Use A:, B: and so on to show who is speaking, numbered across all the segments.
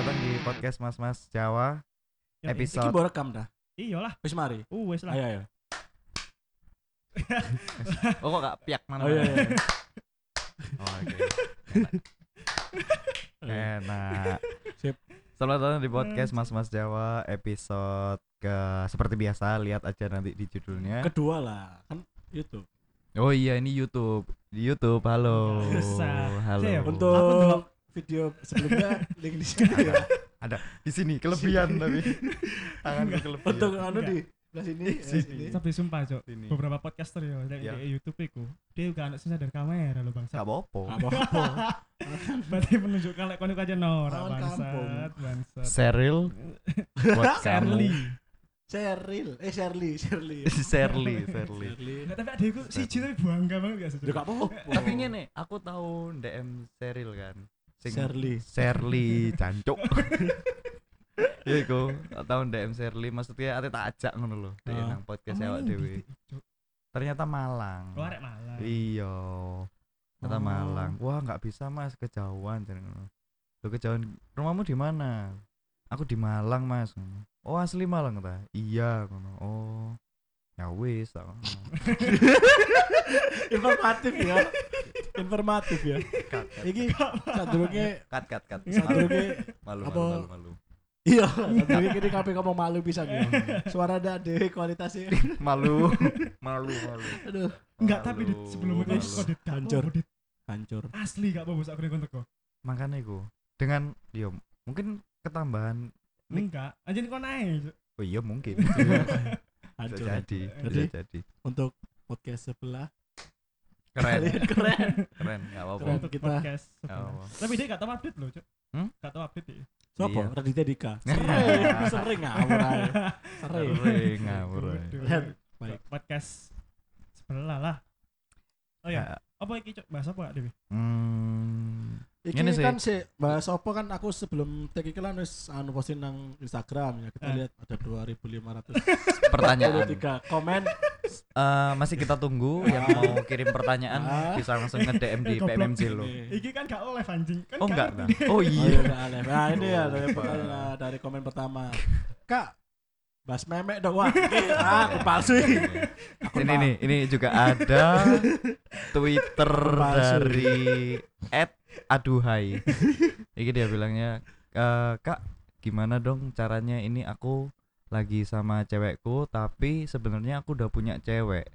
A: datang di podcast Mas Mas Jawa
B: Ya,
C: Iki
A: episode
C: mbok rekam dah.
B: Iya lah.
C: Wis mari.
B: Uh, wes lah.
C: Ayo ayo.
A: Oh kok gak piak mana?
C: Oh iya iya.
A: Oh, oke. Enak. Enak.
C: Sip.
A: Selamat datang di podcast Mas Mas Jawa episode ke seperti biasa lihat aja nanti di judulnya.
C: Kedua lah, kan YouTube.
A: Oh iya ini YouTube. Di YouTube. Halo. Halo.
C: Untuk. Video sebelumnya link di sini ya.
A: di sini kelebihan tapi tanganku kelebihan.
C: Untuk anu di sebelah sini.
A: Di
C: ya,
A: sini.
C: sini.
B: Tapi sumpah, Cok.
A: Sini.
B: Beberapa podcaster ya dari
A: Ya.
B: di YouTube iku. Dia juga anak sing sadar kamera loh, Bangsa.
A: Gak apa-apa.
C: Apa-apa.
B: Berarti menunjukkan lek kono aja bangsat, bangsat.
A: Seril buat
B: Shirley.
C: Cheryl, eh Shirley, Shirley.
A: Shirley, Shirley.
C: Shirley.
B: Enggak tapi adekku siji tapi bangga banget gak sih?
C: Ya gak apa-apa.
A: Tapi ngene, aku tahu DM Seril kan. Sing
C: Shirley.
A: Shirley cancuk. Ya iku, tahu DM Shirley maksudnya ate tak ajak ngono lho.
C: Ah.
A: nang podcast
B: Oh,
A: awak
B: malah
A: dhewe. Ternyata Malang.
B: Oh, arek malah.
A: Iya. Ternyata
C: Oh.
A: Malang. Wah, nggak bisa Mas, kejauhan ngono. Lo kejauhan. Rumahmu di mana? Aku di Malang, Mas. Oh, asli Malang ta? Iya, ngono. Oh. Ya wis.
C: Informatif ya. Informatif ya.
A: Cut, cut,
C: Iki sadurunge
A: cut, cut, cut. Malu,
C: sadurunge
A: malu, malu, malu, malu.
C: iya, sadurunge kini kabeh ngomong malu bisa ya. Suara ndak dhewe kualitasnya.
A: Malu, malu, malu.
C: Aduh,
B: Enggak, tapi
A: Malu,
B: sebelum itu kok
C: Hancur. hancur.
B: Asli gak apa-apa sak kene teko.
A: makanya iku dengan yo mungkin ketambahan.
B: Enggak, anjing kok naik.
A: Oh iya mungkin
C: Hancur.
A: bisa
C: Jadi-
A: jadi
C: Untuk podcast sebelah
A: keren
C: kalian keren.
A: keren nggak apa-apa
C: Keren.
B: Untuk
C: kita-
B: podcast. Tapi dia gak tahu update loh, Cok.
A: Hmm?
B: Gak tahu update ya.
C: Sopo?
A: Iya.
C: Raditya Dika. Sering, sering ngawur. Sering.
A: Sering ngawur.
C: Baik.
B: Podcast sebelah lah. Oh ya,
A: Ya,
B: apa iki Cok? Bahas apa Dewi?
A: hmm,
C: Iki
A: sih.
C: kan sih bahas opo kan aku sebelum tag iki lan wis anu posting nang Instagram ya. Kita
B: Eh.
C: lihat ada 2543
A: pertanyaan
C: komen.
A: Eh, masih kita tunggu yang mau kirim pertanyaan
C: Ah.
A: bisa langsung nge DM di
B: Eh.
A: PMMJ lo
B: Iki kan gak oleh anjing. Kan
A: oh
B: gak
A: enggak nah. oh
C: Oh
A: iya
C: iya udah aneh. Nah, ini ya dari, pertanyaan- dari komen pertama. Kak, bahas memek dong wah. Ini, ah, aku palsu. ini. Aku
A: ini nih ini juga ada Twitter dari at aduhai ini dia bilangnya "Eh, kak gimana dong caranya ini aku lagi sama cewekku tapi sebenarnya aku udah punya cewek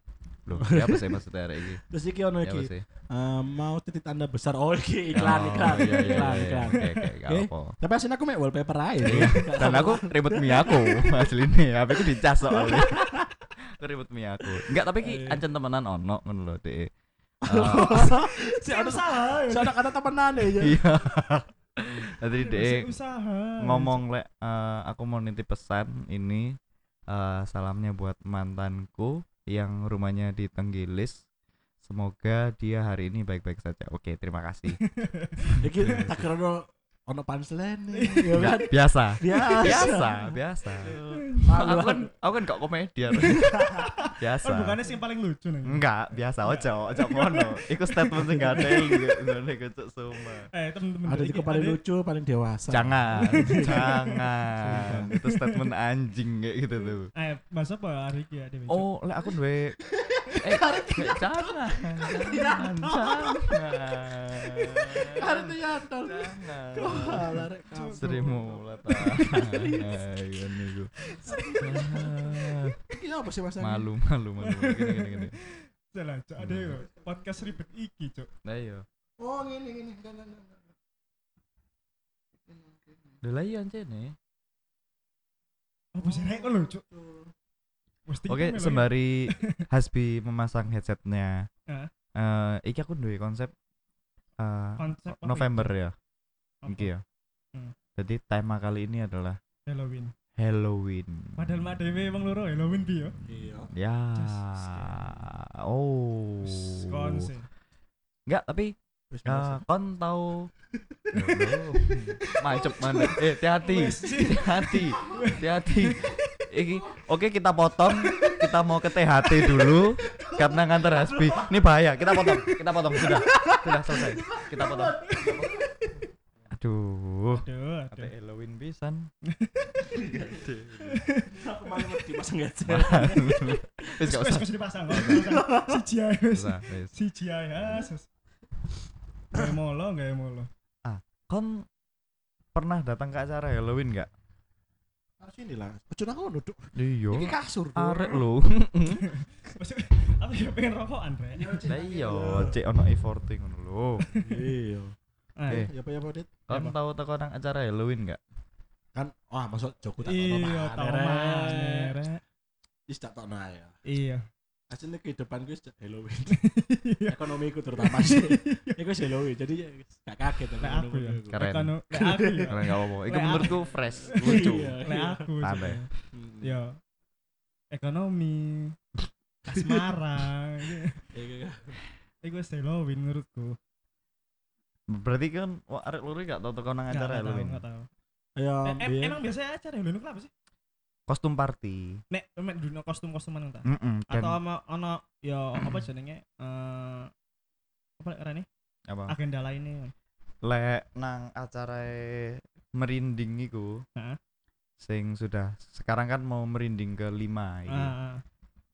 A: loh ya apa sih maksudnya hari ini
C: Terus iki ono iki. Eh, mau titik tanda besar. Oh, iki iklan
A: Oh,
C: iklan.
A: iya, iya,
C: iklan,
A: iya,
C: iklan.
A: oke oke gak
C: Oke.
A: apa
C: Tapi aslinya aku mek wallpaper aja.
A: Iya. dan aku ribet mi aku asli nih HP ku dicas soalnya aku ribet mi aku enggak tapi ki
C: Iya.
A: ancen temenan ono ngono lho dek
C: si ada
B: salah.
C: si ada kata temenan ya.
A: iya tadi dek
B: Masih usaha.
A: ngomong lek eh, aku mau nitip pesan ini eh, salamnya buat mantanku yang rumahnya di Tenggilis semoga dia hari ini baik-baik saja oke terima kasih
C: Iki tak kira ono ono punchline. Ya kan?
A: Biasa
C: Biasa.
A: biasa biasa aku kan aku kan gak komedian biasa
B: Kan bukannya sih yang paling lucu nih.
A: enggak biasa ojo ojo ngono iku statement sing gak ada ngono kecuk semua
B: Eh, temen-temen.
C: Ada juga paling lucu, paling dewasa.
A: jangan jangan itu statement anjing kayak gitu tuh
B: Eh, bahas apa hari ini ya?
A: Oh, lek aku duwe eh jangan. Jangan, jangan.
C: Arti nyantol.
A: Jangan. Serimu niku. Ah,
C: Iki apa sih Mas?
A: Malu, malu, malu. Gini gini gini.
B: Salah, Cok. Ada yo. Podcast ribet iki, Cok.
A: Ayo.
C: Oh, ngene ngene. Enggak, enggak, enggak.
A: Lha lah iya ancene.
B: Apa sih rek lho, Cok? Mesti
A: Oke,
B: melo,
A: sembari Hasbi memasang headsetnya.
B: Heeh.
A: Eh, iki aku duwe konsep eh,
B: Konsep
A: November
B: itu?
A: ya. Iki ya.
B: Hmm.
A: Jadi tema kali ini adalah
B: Halloween.
A: Halloween.
B: Padahal mak dewe emang loro Halloween pi yo.
C: Iya.
A: Ya. Oh.
B: Konse.
A: Enggak, tapi ya,
C: biasa.
A: kon tahu Macep mana? Eh, hati-hati. Hati-hati. Hati-hati. Iki, oke kita potong. Kita mau ke THT dulu karena ngantar Hasbi. Ini bahaya. Kita potong. Kita potong sudah. Sudah selesai. Kita potong. Aduh, Aduh.
B: Aduh,
A: Ate. Halloween pisan.
C: Aku malah ngerti pasang headset.
A: Wis gak usah.
B: wes dipasang. gak. Siji ae
A: wis.
B: Siji ae ya. sus. Gawe molo, gawe molo.
A: Kon pernah datang ke acara Halloween gak?
C: Ah, Sini lah. Ojo nang ngono, Duk.
A: Iya.
C: Iki kasur.
A: Arek lho.
B: Maksud- Apa ya pengen rokokan, Rek?
A: Lah iya, cek ono e-40 ngono lho.
C: Iya.
A: Eh.
C: Ya apa ya apa, Dit?
A: Kon
B: Apa?
A: tahu teko nang acara Halloween gak?
C: Kan wah masuk Joko tak
B: Iya, tau.
C: Wis tak tokno ae.
B: Iya.
C: Hasilnya kehidupan gue sejak Halloween. Ekonomiku terutama sih. Iku wis Halloween. Jadi ya gak kaget
B: Lek aku ya.
A: Keren.
B: Lek aku ya.
A: Kalian gak apa-apa. Iku menurutku fresh, lucu.
C: Iya.
B: Lek aku.
A: Santai.
B: sebenarnya. Ya. Ekonomi. Asmara.
C: Iya.
B: Iku wis Halloween menurutku.
A: Berarti kan wah arek loro gak tau teko nang acara
B: tahu,
A: Halloween.
B: nggak tahu.
C: Ya,
B: Eh, emang biasanya acara Halloween itu apa sih?
A: Kostum party.
B: Nek mek dunia kostum-kostuman ta?
A: Heeh.
B: Atau
A: Dan
B: ama ono ya apa jenenge? Eh apa arane?
A: apa?
B: Agenda lainnya.
A: Lek nang acara merinding iku.
B: Heeh.
A: Sing sudah sekarang kan mau merinding ke lima iki.
B: Ah, ah.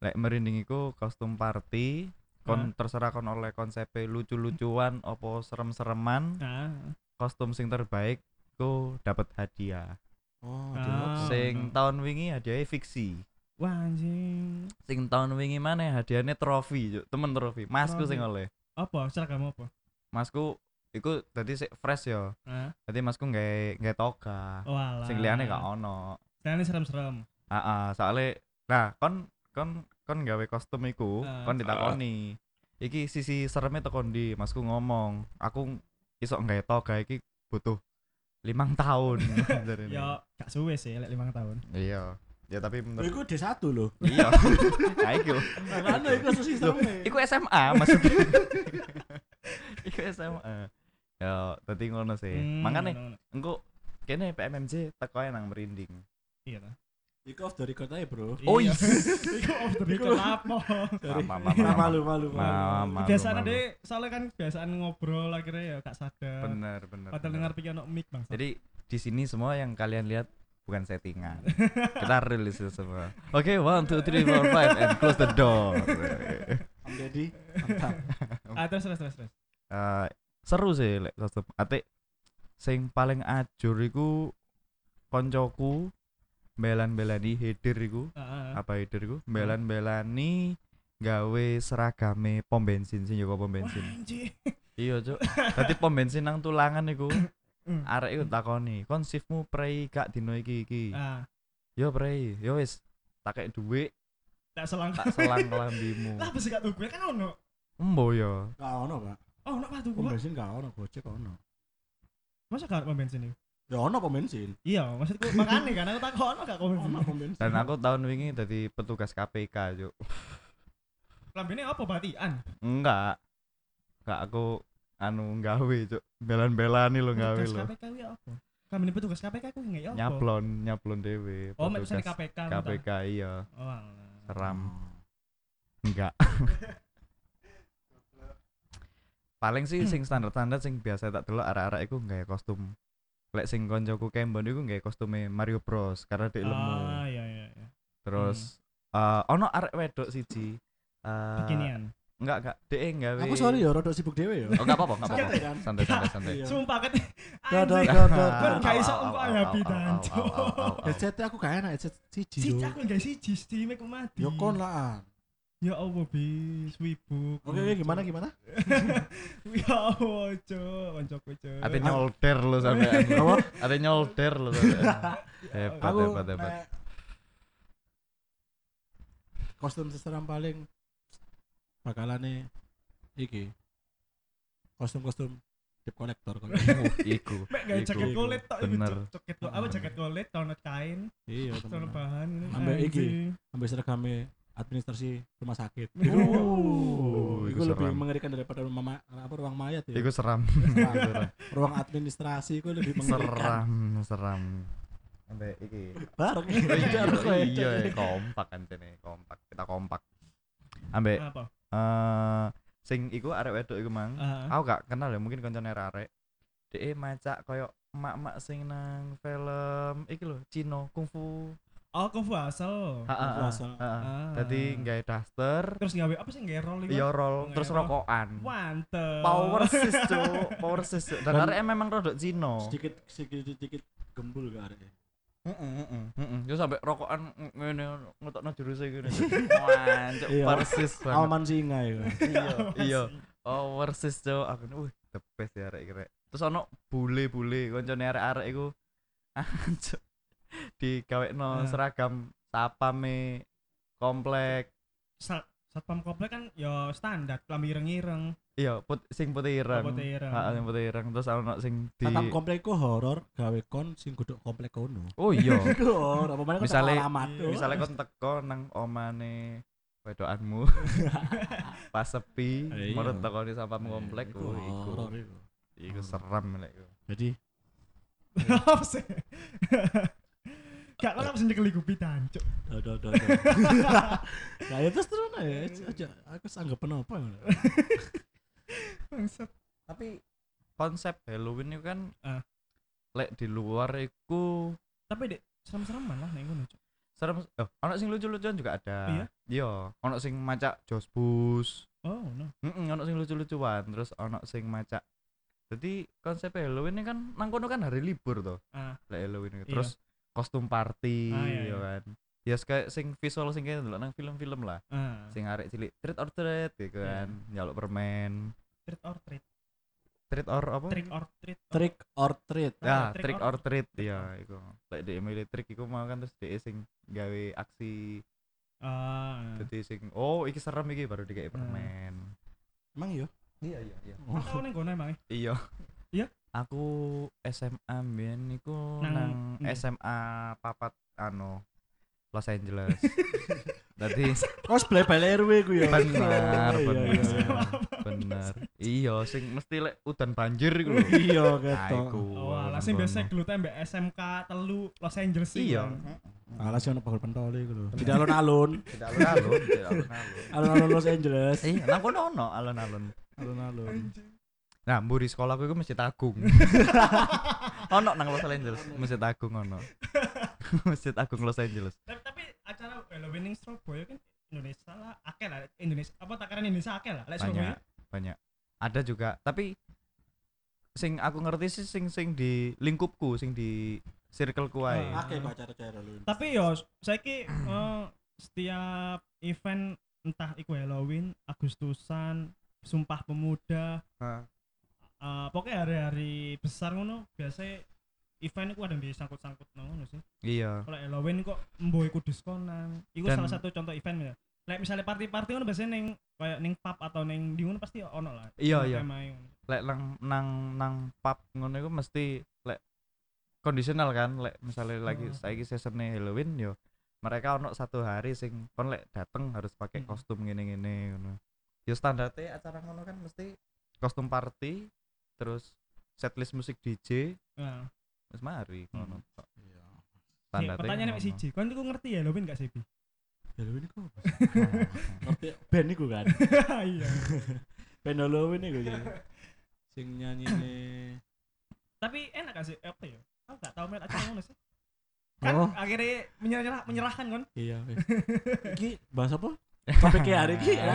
A: Lek merinding iku kostum party kon terserah kon oleh konsep lucu-lucuan opo serem-sereman
B: ah.
A: kostum sing terbaik ku dapat hadiah
C: Oh,
B: Ah.
A: sing tahun wingi hadiahnya fiksi
B: Wah anjing.
A: sing tahun wingi mana hadiahnya trofi temen trofi masku sing oleh
B: Apa seragam apa?
A: masku iku tadi sik fresh yo
B: Ah.
A: tadi masku nggak nggak toga
B: Walah.
A: sing liane gak ono
B: Ini serem-serem.
A: ah ah, soalnya nah kon kon kon gawe kostum iku
B: Ah.
A: kon ditakoni iki sisi seremnya tekon di masku ngomong aku iso nggak toga iki butuh limang tahun.
B: Ya gak suwe sih lek 5 tahun.
A: iya ya tapi menurut
C: Iku D1 lho.
A: iya nah iku
C: Makanya iku sistemnya.
A: iku SMA maksudnya iku SMA ya tadi ngono sih
B: Hmm, ngono-ngono.
A: engko kene PMMJ teko nang merinding.
C: Iku off the record aja, Bro.
A: Oh,
B: Iya.
A: iya.
B: Iku off the record apa?
A: Ma-
C: malu malu
A: Ma-
C: malu.
A: ma-
B: Biasanya deh, soalnya kan kebiasaan ngobrol akhirnya ya gak sadar.
A: bener bener
B: Padahal dengar pikir ono mic bang.
A: Jadi di sini semua yang kalian lihat bukan settingan. Kita rilis itu semua. Oke, one, two, three, four, five, and close the door.
C: Om Deddy, mantap.
B: Ah terus terus terus terus.
A: Eh, seru sih lek. Ate sing paling ajur iku koncoku belan-belani header iku.
B: Ah.
A: Apa header iku? Belan-belani gawe seragame pom bensin sing Joko pom bensin. Iya, Cuk. Dadi pom bensin nang tulangan iku.
B: Hmm.
A: Arek iku takoni, "Kon shiftmu prei gak dino iki iki?"
B: Ah,
A: Yo prei, yo wis tak kayak duit
B: tak selang.
A: tak selang kelambimu.
B: Lah apa sih gak tuh gue kan ono.
A: Embo yo.
C: Gak ono, Pak.
B: Oh, ono apa tuh
C: Pom bensin gak ono, Gojek ono.
B: Masa gak pom bensin itu?
C: Ya ono pom bensin.
B: Iya, maksudku makane kan aku tak ono gak pom bensin.
C: Ono pom bensin.
A: Dan aku tahun wingi jadi petugas KPK, Cuk.
B: Lambene apa batian?
A: Enggak. Enggak aku anu nggawe, Cuk. Belan-belani lo nggawe
B: Petugas
A: lo.
B: KPK kuwi apa? Kami ini petugas KPK ku nggak ya apa?
A: Nyaplon, nyaplon dewe.
B: Oh,
A: petugas
B: KPK.
A: KPK iya.
B: Oh.
A: Seram. Enggak. Paling sih sing standar-standar sing biasa tak delok arek-arek iku nggawe kostum. Lek sing koncoku Kembon iku nggawe kostume Mario Bros karena dia lemu.
B: Ah, iya iya iya.
A: Terus eh ono arek wedok siji. Eh
B: Beginian.
A: enggak enggak dhek nggawe.
C: Aku sorry ya, rodok sibuk dewe ya.
A: Oh, enggak apa-apa, enggak apa-apa. Santai santai santai.
B: Sumpah Anjing.
C: dor, dor,
B: Kan gak iso engko ya
A: au, au.
C: Headset aku gak enak, headset siji.
B: Cici
C: Cuk.
B: aku gak siji Steam ku mati.
C: Yo kon lah.
B: Ya Allah bis wibuk.
C: Oke, oke gimana gimana?
B: Ya Allah, cuk, koncoku cuk.
A: Ate nyolder lo sampean.
C: Apa?
A: Ate nyolder lo sampean. Hebat,
C: Aku
A: hebat, hebat.
C: nek kostum seseram paling bakalane iki. Kostum-kostum debt collector kok.
A: Uh, Iku.
B: Mek gawe jaket kulit tok iku,
A: Bener.
B: Jaket apa jaket kulit tonet kain,
C: Iya,
B: tonet bahan ini.
C: Ambek iki. Ambil seragame administrasi rumah sakit.
A: Oh,
C: itu
A: iku
C: lebih
A: seram.
C: mengerikan daripada rumah ma- apa ruang mayat ya.
A: Iku seram.
C: Ruang- ruang administrasi itu lebih mengerikan.
A: seram, seram. Ambek iki.
C: Bareng.
A: iya,
C: Bareng.
A: iya, kompak kan cene, kompak. Kita kompak. Ambek
B: Apa?
A: eh sing iku arek wedok iku mang.
B: Ah.
A: Aku gak kenal ya, mungkin koncone arek. Dhek macak koyo mak-mak sing nang film iki lho Cino kungfu
B: Oh, kungfu asal.
A: ha
C: Kungfu asal.
B: Ah.
A: dadi nggawe daster.
B: Terus gawe apa sih? Gawe roll iku?
A: iya roll. Terus rokokan.
B: Mantep.
A: power sis cuk. Power sis dan arek memang rodok Cino.
C: sedikit sedikit sedikit gembul gak ada
A: heeh heeh heeh yo sampe rokokan ng- ngene ngetokno juruse ngene wancuk
C: Iya.
A: persis banget.
C: Alman singa ya
A: iya iya. Oh persis cuk. Aku wih the best ya arek terus ono bule-bule koncone arek-arek iku anjuk digawekno
B: Ah.
A: seragam sapame komplek
B: Sa- Satpam komplek kan ya standar, klambi ireng-ireng.
A: iya put sing putih ireng
B: Oh, putih ireng.
A: Heeh, sing putih ireng terus ono sing di
C: Tatap komplekku horor gawe kon sing kudu komplek kono.
A: oh iya
C: horor apa mana
A: Misale-
B: iya,
A: misalnya kon teko nang omane wedokanmu pas sepi
C: Iya.
A: mau tekoni sampah komplek
C: Iku
A: oh iku
C: horor iku.
A: iku serem lek
C: Jadi
B: Apa sih? Gak apa sih nyekel gupi tancuk.
C: do do do. Nah, ya terus terus aja aja aku sanggap apa ngono.
B: Bangsat.
A: tapi konsep Halloween itu kan
B: Ah.
A: lek di luar iku
B: Tapi dek serem-sereman lah nek ngono.
A: Serem oh ono sing lucu-lucuan juga ada
B: Iya?
A: iya ono sing macak josbus
B: Oh, no.
A: Heeh, ono sing lucu-lucuan terus ono sing macak jadi konsep Halloween ini kan nang kono kan hari libur tuh
B: Ah,
A: lek Halloween itu.
B: Iya.
A: Kostum party
B: Ah, iya,
A: ya
B: iya.
A: kan ya kayak sing visual sing kayak nang film-film lah
B: ah.
A: sing arek cilik treat or treat gitu
B: Iya.
A: kan nyaluk permen
B: Trick or treat.
A: treat or apa
B: Trick or treat.
C: Trick or treat.
A: ya
B: Ah,
A: trick,
B: trick
A: or,
B: or-
A: treat ya iku lek di milih trick iku mau kan terus dia sing gawe aksi
B: Ah.
A: jadi sing oh iki serem iki baru dikai
B: Ah.
A: permen
C: Emang iya?
A: iya iya iya
B: ning kono emang.
A: iya
B: Iya?
A: Aku SMA mbiyen niku
B: Nang-
A: nang? SMA papat anu Los Angeles Dadi
C: Oh sebelah balai RW ku ya.
A: benar, benar, benar. Iya, sing mesti lek udan banjir iku lho.
C: Iya
A: Nah,
C: ketok.
B: Oh, alah sing biasa gelutan mbak SMK telu Los Angeles
A: Iya.
C: Alas yang pagol pentol iku lho. Di alun-alun.
A: Tidak alun-alun, tidak alun-alun.
C: Alun-alun Los Angeles.
A: Iya, nang kono ono alun-alun.
C: Alun-alun.
A: Nah, mburi sekolahku iku Masjid Agung. ono nang Los Angeles, Masjid Agung ono. Masjid Agung Los Angeles.
B: Tapi, tapi acara Halloween ning Surabaya kan Indonesia lah, akeh lah Indonesia apa takaran Indonesia akeh lah. Lek Surabaya
A: Banyak, banyak. Ada juga, tapi sing aku ngerti sih sing sing di lingkupku, sing di circleku ae.
B: Ah.
C: Akeh kok acara-acara lu.
B: tapi yo saiki eh, setiap event entah iku Halloween, Agustusan, Sumpah Pemuda,
A: Ah.
B: Eh pokoknya hari-hari besar ngono biasa event iku ada yang disangkut-sangkut ngono sih.
A: Iya.
B: Kalau Halloween kok mboy iku diskonan. Iku
A: Dan-
B: salah satu contoh event ya. Lek misalnya party-party ngono biasanya ning kayak ning pub atau ning di ngono pasti ono lah.
A: Iya, iya. lek nang nang nang pub ngono iku mesti lek kondisional kan lek misalnya lagi
B: Oh.
A: saiki seasonnya Halloween yo mereka ono satu hari sing kon lek dateng harus pakai
B: Hmm.
A: kostum ngene-ngene ngono yo standarnya acara ngono kan mesti kostum party terus setlist musik DJ
B: Nah,
A: wis mari ngono tok.
C: Iya.
B: si,
A: standarnya
B: pertanyaan nek
A: ngono.
B: siji, kon iku ngerti Halloween gak sih?
C: Halloween iku. apa? Ngerti band iku kan.
B: Iya.
C: Band Halloween iku ya. Sing nyanyine
B: Tapi enak gak sih apa ya? Aku gak tau melihat acara ngono sih. Kan
C: Oh.
B: akhirnya menyerah, menyerahkan kan?
C: iya. Iki bahas apa? Topiknya hari iki.
A: Aduh,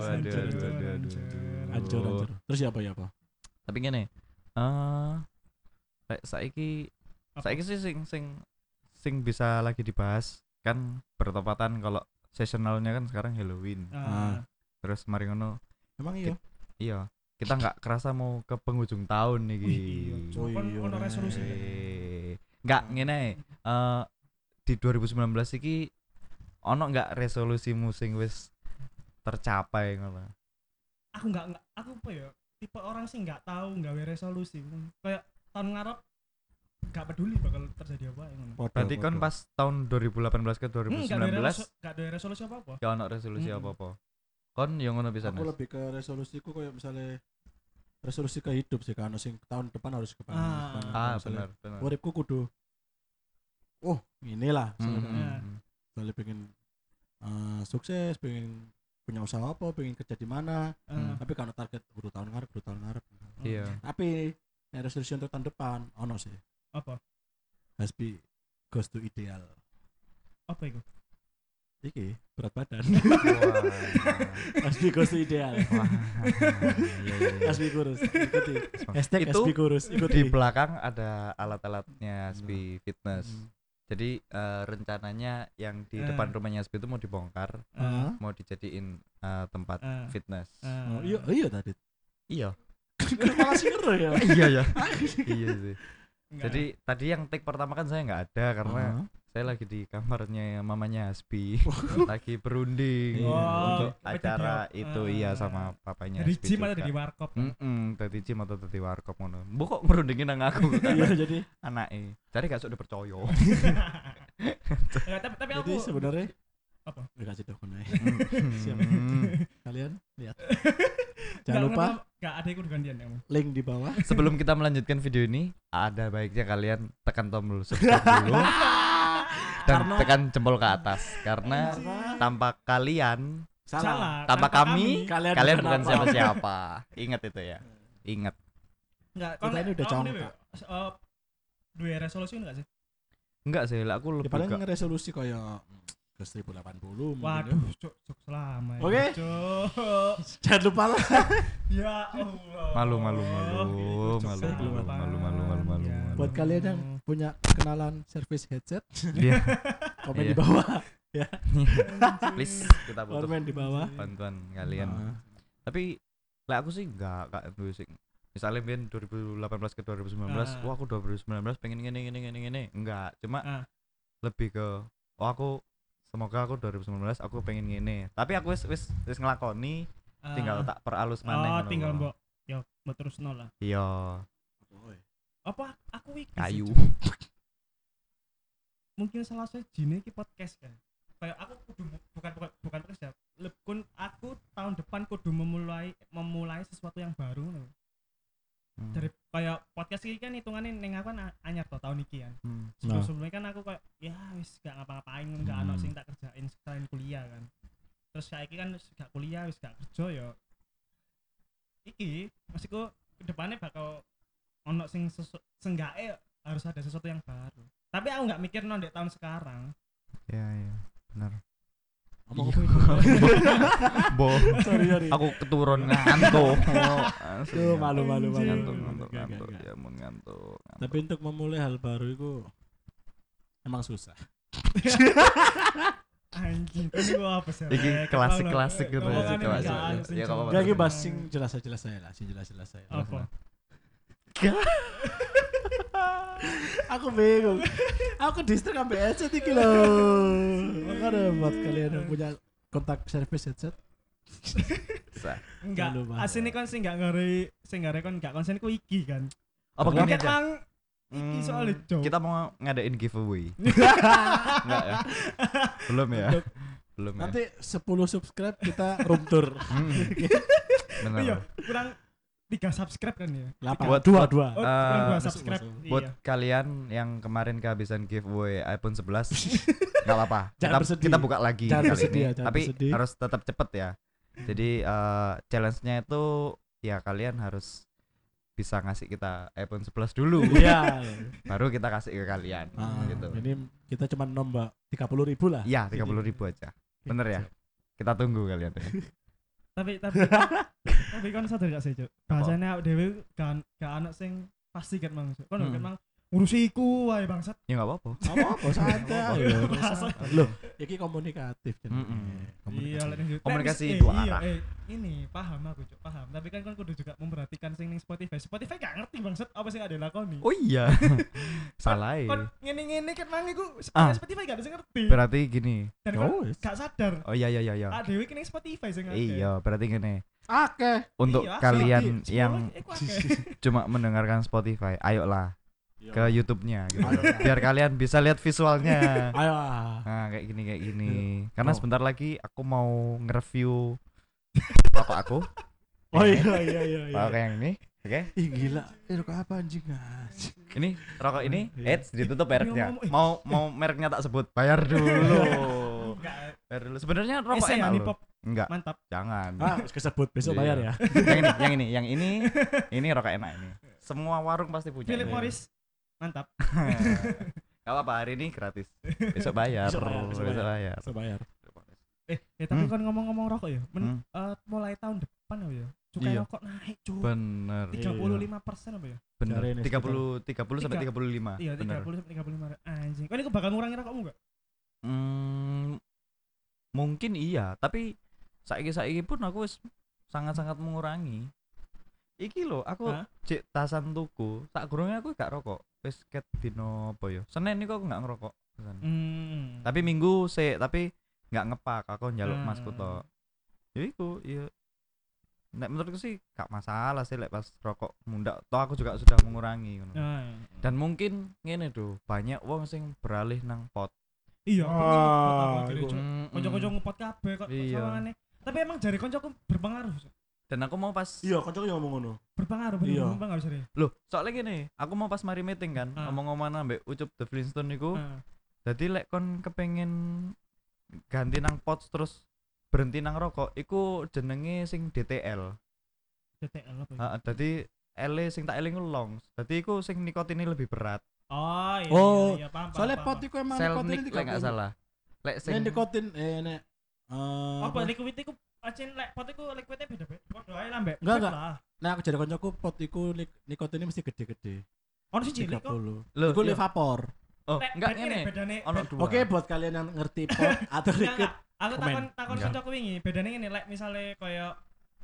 A: aduh, aduh, aduh, aduh.
C: Hancur hancur. Terus ya apa ya apa?
A: tapi gini eh lek saiki
B: Apa?
A: saiki sih sing sing sing bisa lagi dibahas kan bertepatan kalau seasonalnya kan sekarang Halloween
B: Ah,
A: terus mari ngono
C: Emang iya.
A: iya kita nggak kerasa mau ke penghujung tahun nih
B: Wih, iya,
C: Oh, iya,
B: ono resolusi. gak?
A: nggak ngene eh di 2019 iki ono nggak resolusimu sing wis tercapai ngono
B: Aku gak, nggak- aku apa ya? Tipe orang sih gak tahu gawe resolusi. Kayak tahun ngarep gak peduli bakal terjadi apa ya ngono.
C: Podo,
A: berarti kan pas tahun 2018 ke
B: Hmm, gak ada
A: 2019
B: resolusi, gak ada resolusi apa-apa.
A: ya ono resolusi
B: Mm-mm.
A: apa-apa kon yang ngono bisa
C: aku lebih ke resolusiku kayak misalnya resolusi ke hidup sih kan sing tahun depan harus ke
B: Ah.
C: depan.
A: ah
C: Misalnya,
A: benar benar
C: uripku kudu oh inilah
A: Mm,
C: misalnya
B: Iya.
A: mm,
C: misalnya pengen eh, sukses pengen punya usaha apa pengen kerja di mana
B: Eh,
C: tapi kalau target buru tahun ngarep buru tahun ngarep
A: Iya.
C: tapi Nek resolusi untuk tahun depan ono sih.
B: Apa?
C: Hasbi goes to ideal.
B: Apa itu?
C: Iki berat badan. Hasbi goes to ideal.
A: Wah. Iya, iya, iya.
C: Kurus. Ikuti. Hashtag
A: Itu
C: Hasbi kurus.
A: di
C: Ikuti.
A: belakang ada alat-alatnya Hasbi Fitness.
C: Hmm.
A: Jadi eh, rencananya yang di
B: Eh.
A: depan rumahnya Hasbi itu mau dibongkar,
B: Ah,
A: mau dijadiin eh, tempat
B: ah,
A: fitness.
B: ah.
C: Oh, iya, iya tadi.
A: Iya.
C: Malah sih ngeru ya.
A: iya ya. iya sih.
B: Enggak.
A: Jadi tadi yang take pertama kan saya nggak ada karena
C: Heeh.
A: Saya lagi di kamarnya mamanya Hasbi lagi berunding.
B: Oh,
A: untuk acara
B: jadi-
A: itu
B: ah.
A: iya sama papanya
B: dari
A: Hasbi
B: gym atau dari warkop?
A: Mm-mm, dari gym atau dari warkop ngono. Mbok kok ngerundingin nang aku
C: Iya jadi
A: anake. Jadi gak sudah percaya.
B: Ya, tapi tapi
C: jadi
B: aku
C: sebenarnya
B: Apa?
C: Enggak sih dok
A: Siap.
C: Kalian lihat. Jangan lupa
B: nggak, nggak ada ikut gantian kamu.
C: link di bawah.
A: Sebelum kita melanjutkan video ini, ada baiknya kalian tekan tombol subscribe dulu dan
C: Karena-
A: tekan jempol ke atas karena tanpa kalian,
C: salah.
A: tanpa kami,
C: Kalian,
A: kalian
C: bukan
A: bukan
C: apa.
A: siapa-siapa. Ingat itu ya. Ingat.
B: Enggak,
C: Kita ini udah congkak.
B: Uh, dua resolusi enggak sih?
A: Enggak sih, lah aku
C: Ya
A: lebih
C: paling
A: ke
C: resolusi kayak ke 1080 mungkin ya.
B: Waduh, cuk, cuk selama ya,
C: Oke.
B: Cuk.
C: Jangan lupa lah.
B: Ya Allah.
A: Malu, malu, malu, malu,
C: malu,
A: malu, malu, malu, malu,
B: Ya
A: malu.
C: Buat kalian yang. Punya kenalan service headset,
A: Iya.
C: komen
A: Iya.
C: di bawah.
A: Please, kita butuh
C: Komen di bawah.
A: bantuan kalian.
C: Nah,
A: Tapi lah aku sih enggak kak musik. Misalnya Bian 2018 ke 2019,
B: Ah.
A: wah aku 2019 pengen gini gini gini gini. Enggak, cuma
B: Ah.
A: lebih ke oh aku semoga aku 2019 aku pengen gini. Tapi aku wis wis wis ngelakoni, tinggal
B: Ah.
A: tak peralus maneh.
B: Oh, tinggal mbok yo mbok terus nol lah.
A: Iya,
B: Apa aku iki
A: kayu.
B: Mungkin salah satu jine iki podcast kan. Kayak aku kudu bukan bukan bukan podcast ya. Leb- kun aku tahun depan kudu memulai memulai sesuatu yang baru loh.
A: Hmm.
B: Dari kayak podcast ini kan hitungannya neng aku kan anyar toh tahun iki kan.
A: Hmm.
B: sebelum
C: Nah.
B: sebelumnya kan aku kayak ya wis gak ngapa-ngapain nggak ono
A: Hmm.
B: sing tak kerjain selain kuliah kan terus kayak kan wis gak kuliah wis gak kerja ya iki maksudku ke depannya bakal ono sing seenggaknya harus ada sesuatu yang baru tapi aku nggak mikir non di tahun sekarang
A: Iya, iya. Benar. Iya.
C: apa itu?
A: Bo,
C: Sorry, sorry.
A: aku keturun ngantuk. Asli,
C: Tuh, malu, malu, malu.
A: Ngantuk, ngantuk, ngantuk. Ya mun ngantuk.
C: Tapi untuk memulai hal baru itu emang susah.
B: anjing ini gua apa sih
A: Iki
B: Rek?
A: klasik-klasik
B: Kalau-
A: gitu
B: kalau
A: klasik.
B: sing
A: Ya, nggak apa-apa.
C: Ini bahas sing jelas jelas saya lah, sing jelas jelas saya.
B: apa
C: Aku bingung. Aku distrik sampai headset iki lho. Makanya buat kalian yang punya kontak service headset.
B: Enggak asini kan sing nggak ngeri sing nggak kon nggak konsen ku iki kan
A: Apa
C: Enggak,
A: gini
B: Kan
A: aja?
B: mang iki
A: Hmm,
B: soalnya Cok.
A: Kita mau ngadain giveaway. Enggak ya? Belum ya? Belum ya?
C: Nanti 10 subscribe kita room tour.
A: Hmm. Benar.
B: iya kurang tiga subscribe kan ya
C: 8
A: Buat-
C: dua
A: buat-
C: dua.
B: oh kurang dua subscribe
C: masuk.
B: iya.
A: Buat kalian yang kemarin kehabisan giveaway iPhone 11 nggak apa-apa. Kita,
C: bersedih.
A: kita buka lagi
C: Jangan
A: kali
C: bersedih
A: ini.
C: ya, jangan
A: Tapi
C: bersedih.
A: harus tetap cepet ya. Jadi eh, challenge-nya itu ya kalian harus bisa ngasih kita iPhone 11 dulu.
C: Iya.
A: baru kita kasih ke kalian
C: Ah,
A: gitu.
C: Ini kita cuma nombak 30 ribu lah.
A: Iya, 30 ribu aja. Bener ya? Kita tunggu kalian ya.
B: tapi tapi tapi kan sadar gak sih cuk bahasanya dewe kan gak anak sing pasti kan mang Cuk. kan
A: Hmm.
B: kan mang ngurusi iku wae bangsat
A: Ya enggak apa-apa.
C: Apa-apa santai.
B: Iya,
C: ya. Loh, iki komunikatif jenenge.
A: Mm-mm.
B: iya
C: Komunikasi.
B: eh,
A: dua
B: iya,
A: arah.
B: eh, ini paham aku cuk paham tapi kan kan kudu juga memperhatikan sing ning Spotify Spotify gak ngerti bangsat apa sing ada lakoni
A: Oh iya. Salah.
B: kon
A: ya.
B: ngene-ngene kan mang iku
A: Ah.
B: Spotify gak ada sing ngerti
A: Berarti gini.
B: dan kan
C: Oh,
B: gak sadar
A: Oh iya iya iya iya.
B: ah dewe kene Spotify sing.
A: Iya, berarti gini.
C: Oke.
A: Untuk
B: Iya,
A: kalian yang cuma mendengarkan Spotify, ayolah ke YouTube-nya gitu. Biar kalian bisa lihat visualnya.
C: Ayo.
A: Nah, kayak gini kayak gini. Karena
C: Oh.
A: sebentar lagi aku mau nge-review rokok aku.
C: Oh iya iya iya. iya.
A: Rokok yang ini. Oke.
C: Ih gila. Eh rokok apa anjing anjing.
A: Ini rokok ini,
C: Iya.
A: eits ditutup mereknya. Mau mau mereknya tak sebut, bayar dulu.
B: Enggak.
A: bayar dulu. Sebenarnya rokok enak loh.
B: Pop
A: Enggak,
B: mantap
A: jangan.
C: Ah, wis kesebut besok
A: Iya.
C: bayar ya.
A: yang ini, yang ini, yang ini, ini rokok enak ini. semua warung pasti punya
B: Philip
A: ini.
B: Morris. Mantap.
A: Gak apa-apa hari ini gratis. Besok bayar.
C: Besok bayar, besok
A: Besok
C: bayar.
A: bayar.
B: Eh, eh tapi
A: Hmm.
B: kan ngomong-ngomong rokok ya. Men,
A: Hmm.
B: eh, mulai tahun depan apa ya? Cukai
A: Iya.
B: rokok naik, Cuk.
A: Bener.
C: Iya.
B: 35% apa ya?
A: Bener.
C: Jari ini
A: 30 30 sampai
B: Tiga.
A: 35.
B: Iya,
A: Bener.
B: 30 sampai 35. Anjing. Kan iku bakal ngurangi rokokmu enggak?
A: Hmm, mungkin iya, tapi saiki-saiki pun aku wis sangat-sangat mengurangi. Iki lho, aku
B: Hah?
A: cek tasan tuku. Tak gurunge aku gak rokok. Wis ket dino apa ya? Senin niku aku gak ngerokok.
B: Hmm.
A: Tapi Minggu sih, tapi nggak ngepak. Aku njaluk
B: Hmm.
A: masku tok. Ya iku, iya. Nek menurutku sih gak masalah sih lek pas rokok mundak. Toh aku juga sudah mengurangi
B: iya.
A: Dan mungkin ngene tuh, banyak wong sing beralih nang pot.
B: Iya,
C: Ah,
B: aku ngepot kabeh kok
A: Iya.
B: sawangane. Tapi emang jari koncoku berpengaruh.
A: Dan aku mau pas
C: Iya, kancaku yang ngomong ngono.
B: Berpengaruh
C: Iya.
B: bener berpengaruh sih.
A: Loh, soalnya gini, aku mau pas mari meeting kan,
B: Ah.
A: ngomong-ngomong ambek Ucup The Flintstone niku.
B: Heeh.
A: Jadi lek kon kepengen ganti nang pot terus berhenti nang rokok, iku jenenge sing DTL.
B: DTL apa ya?
A: Heeh, dadi L sing tak eling long. Dadi iku sing nikotinnya lebih berat.
B: Oh, iya,
C: Oh,
B: iya, iya, paham, paham,
C: Soalnya
B: paham,
C: pot iku emang
A: Selnik
C: nikotin
A: lek nggak salah. Lek sing
C: nikotin eh nek eh,
B: apa liquid iku acin lek pot iku liquidnya beda beda padha ae lah mbak
C: Enggak, enggak. Nah, aku jadi koncoku pot iku nik- nikotinnya mesti gede-gede.
B: ono sih cilik kok
C: 30.
A: Loh,
C: Iku
A: iya.
C: vapor.
A: Oh, enggak ngene.
B: bedane
A: Ono dua.
C: Oke, buat kalian yang ngerti pot atau liquid.
B: aku takon takon
A: Enggak.
B: kancaku wingi bedane ngene lek misale kaya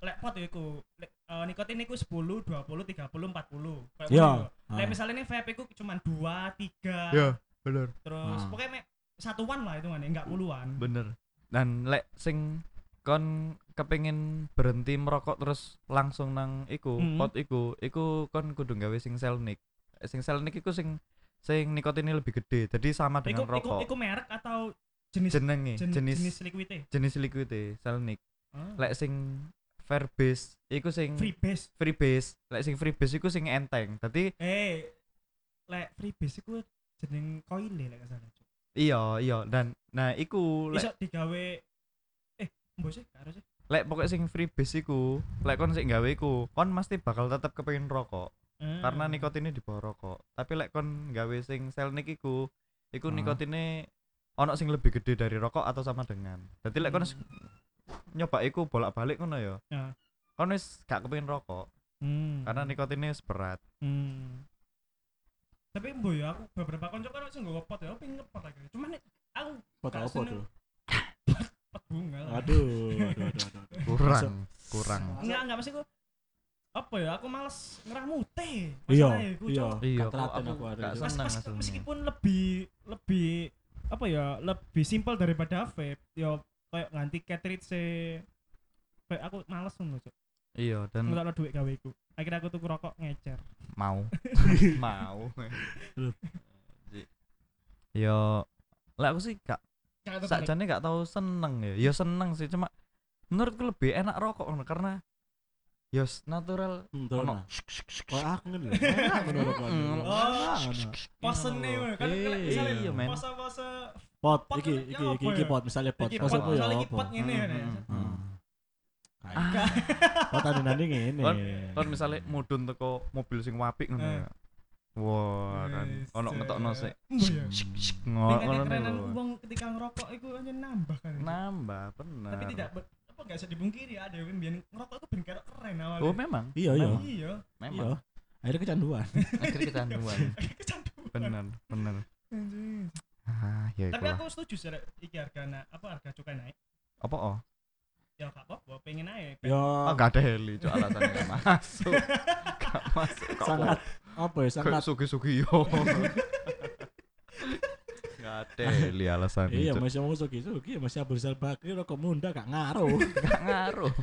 B: lek pot ya iku lek, eh, nikotin iku 10 20 30 40 kayak
C: Iya.
B: ngono. lek
C: Ah.
B: misalnya ini vape iku cuma 2 3
A: Ya, bener.
B: terus
C: Ah.
B: pokoknya mek satuan lah itu enggak puluhan
A: Bener. Dan lek sing kon kepengin berhenti merokok terus langsung nang iku,
B: Mhm.
A: pot iku, iku kon kudu gawe sing selnik. Sing selnik iku sing sing nikotinnya lebih gede. Jadi sama
B: iku,
A: dengan
B: iku,
A: rokok.
B: iku merek atau jenis
A: Jenenge,
B: jen-
A: jenis
B: jenis liquidnya
A: jenis liquid selnik.
B: Ah.
A: Lek sing fair base. Iku sing
B: free base.
A: Free base. Lek sing free base iku sing enteng. Dadi
B: eh lek free base iku jeneng koil lek gak salah
A: iya iya. Dan nah iku lek
B: iso digawe eh mbok sih harus sih.
A: Lek pokoknya sing free base iku lek kon sing gawe iku kon mesti bakal tetap kepengin rokok.
B: Ah.
A: karena nikotinnya di bawah rokok. Tapi lek kon gawe sing selnik iku iku
C: Ah.
A: nikotinnya ono sing lebih gede dari rokok atau sama dengan. Jadi lek kon s- nyoba iku bolak-balik ngono ya
B: Ya.
A: kon wis gak kepengin rokok
B: Hmm.
A: karena nikotinnya wis berat
B: Hmm. Tapi mbok ya aku beberapa konco kan sing nggawa pot ya, pengen ngepot lagi. Cuman nek aku
C: Pot apa tuh?
B: pot bunga
C: waduh, waduh, waduh. waduh.
A: kurang kurang
B: Enggak, enggak maksudku apa ya aku males
C: Iya,
B: Masalahnya iku,
C: iya.
A: Iya
C: telaten
A: aku
C: aku
B: meskipun lebih lebih apa ya lebih simpel daripada vape ya kayak nganti cartridge se kayak aku males ngono cuk.
A: Iya dan
B: ngelola duit gawe iku. Akhirnya aku tuku rokok ngecer.
A: Mau. Mau. Yo lah aku sih gak sakjane gak tau seneng ya. Ya seneng sih cuma menurutku lebih enak rokok ngono, karena yos natural
C: tuh,
A: ono.
C: Kok aku ngene lho. Enak ngono rokok.
A: Mm.
B: Oh,
C: Iya,
B: kan
C: iya,
A: iya,
B: pose-pose
C: Pot,
B: Pot
C: iki iki
B: ya
C: iki iki
B: ya?
C: pot, misalnya pot.
B: iki
C: Pot
B: pot
C: ya
B: misalnya iki pot ngene ya
A: Hmm, hmm,
C: Hmm.
B: Enggak.
C: Pot anu nani ngene.
A: Kon- kan misalnya mudun teko mobil sing wapik ngono
B: Eh.
A: ya wah kan ono
B: Cuk.
A: ngetokno sik
B: Mbok ya.
A: ngono ngono
B: uang ketika ngerokok itu hanya nambah kan.
A: nambah bener
B: Tapi tidak apa enggak bisa dipungkiri ada yang biar ngerokok itu ben keren keren awalnya.
A: oh memang
C: Iya, iya.
A: Memang.
B: Iya.
A: memang
C: Iya. Akhirnya kecanduan.
A: akhirnya kecanduan
B: Kecanduan.
A: bener bener. Ah ya
B: Tapi aku setuju sih iki harga na, apa harga cukai naik.
A: apa oh
B: Ya gak apa-apa, pengen naik.
C: Ya
A: Oh, gak ada heli, cok alasannya gak masuk. gak masuk. Kok
C: sangat apa ya sangat
A: sugi-sugi yo. gak ada heli alasannya.
C: Iya, masih mau sugi-sugi, masih Abu Rizal Bakri rokok munda gak ngaruh.
A: gak ngaruh.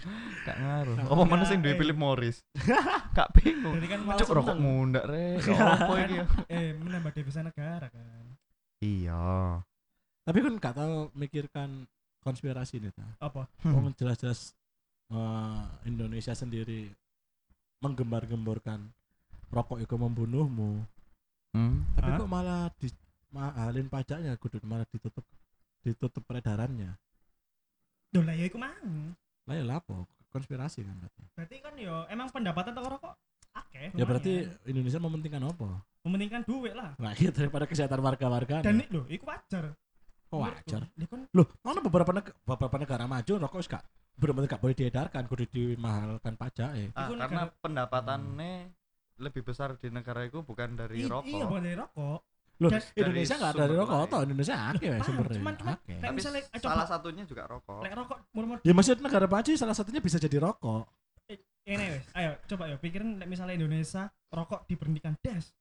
A: Gak ngaruh. Apa mana sing duwe. Philip Morris? gak bingung.
B: Kan
A: Cok rokok munda re. Apa iki? ya?
B: eh menambah devisa negara kan.
A: Iya.
C: Tapi kan gak tahu mikirkan konspirasi nih ta.
B: Apa?
A: Hmm.
C: Wong jelas-jelas eh, Indonesia sendiri menggembar-gemborkan rokok itu membunuhmu.
A: Hmm.
C: Tapi
B: Hah?
C: kok malah di mahalin pajaknya kudu malah ditutup ditutup peredarannya.
B: Loh lah ya iku mang.
C: Lah ya lapo konspirasi kan berarti.
B: Berarti kan yo emang pendapatan toko rokok akeh.
C: Ya berarti. Indonesia mementingkan apa?
B: mementingkan duit lah.
C: Nah, iya daripada kesehatan warga-warga.
B: Dan lho, iku wajar.
C: oh, wajar.
B: Lho kan
C: Loh, mana beberapa negara, beberapa negara maju rokok gak bener-bener gak boleh diedarkan, kudu dimahalkan pajak eh.
A: Ah, karena
B: negara-
A: pendapatannya lebih besar di negara itu bukan dari
B: i-
A: rokok
B: Iya, bukan dari rokok.
C: Loh,
B: Dan-
C: Indonesia
A: dari
C: gak dari rokok toh, Indonesia akeh
B: Paham,
C: sumbernya.
B: cuman- cuman. Kayak
A: tapi
B: misalnya, eh,
A: salah
B: coba.
A: satunya juga rokok
B: Lek rokok murmur
C: Ya maksud negara maju salah satunya bisa jadi rokok.
B: Ini wes. Ayo coba ya pikirin misalnya Indonesia rokok diberhentikan des.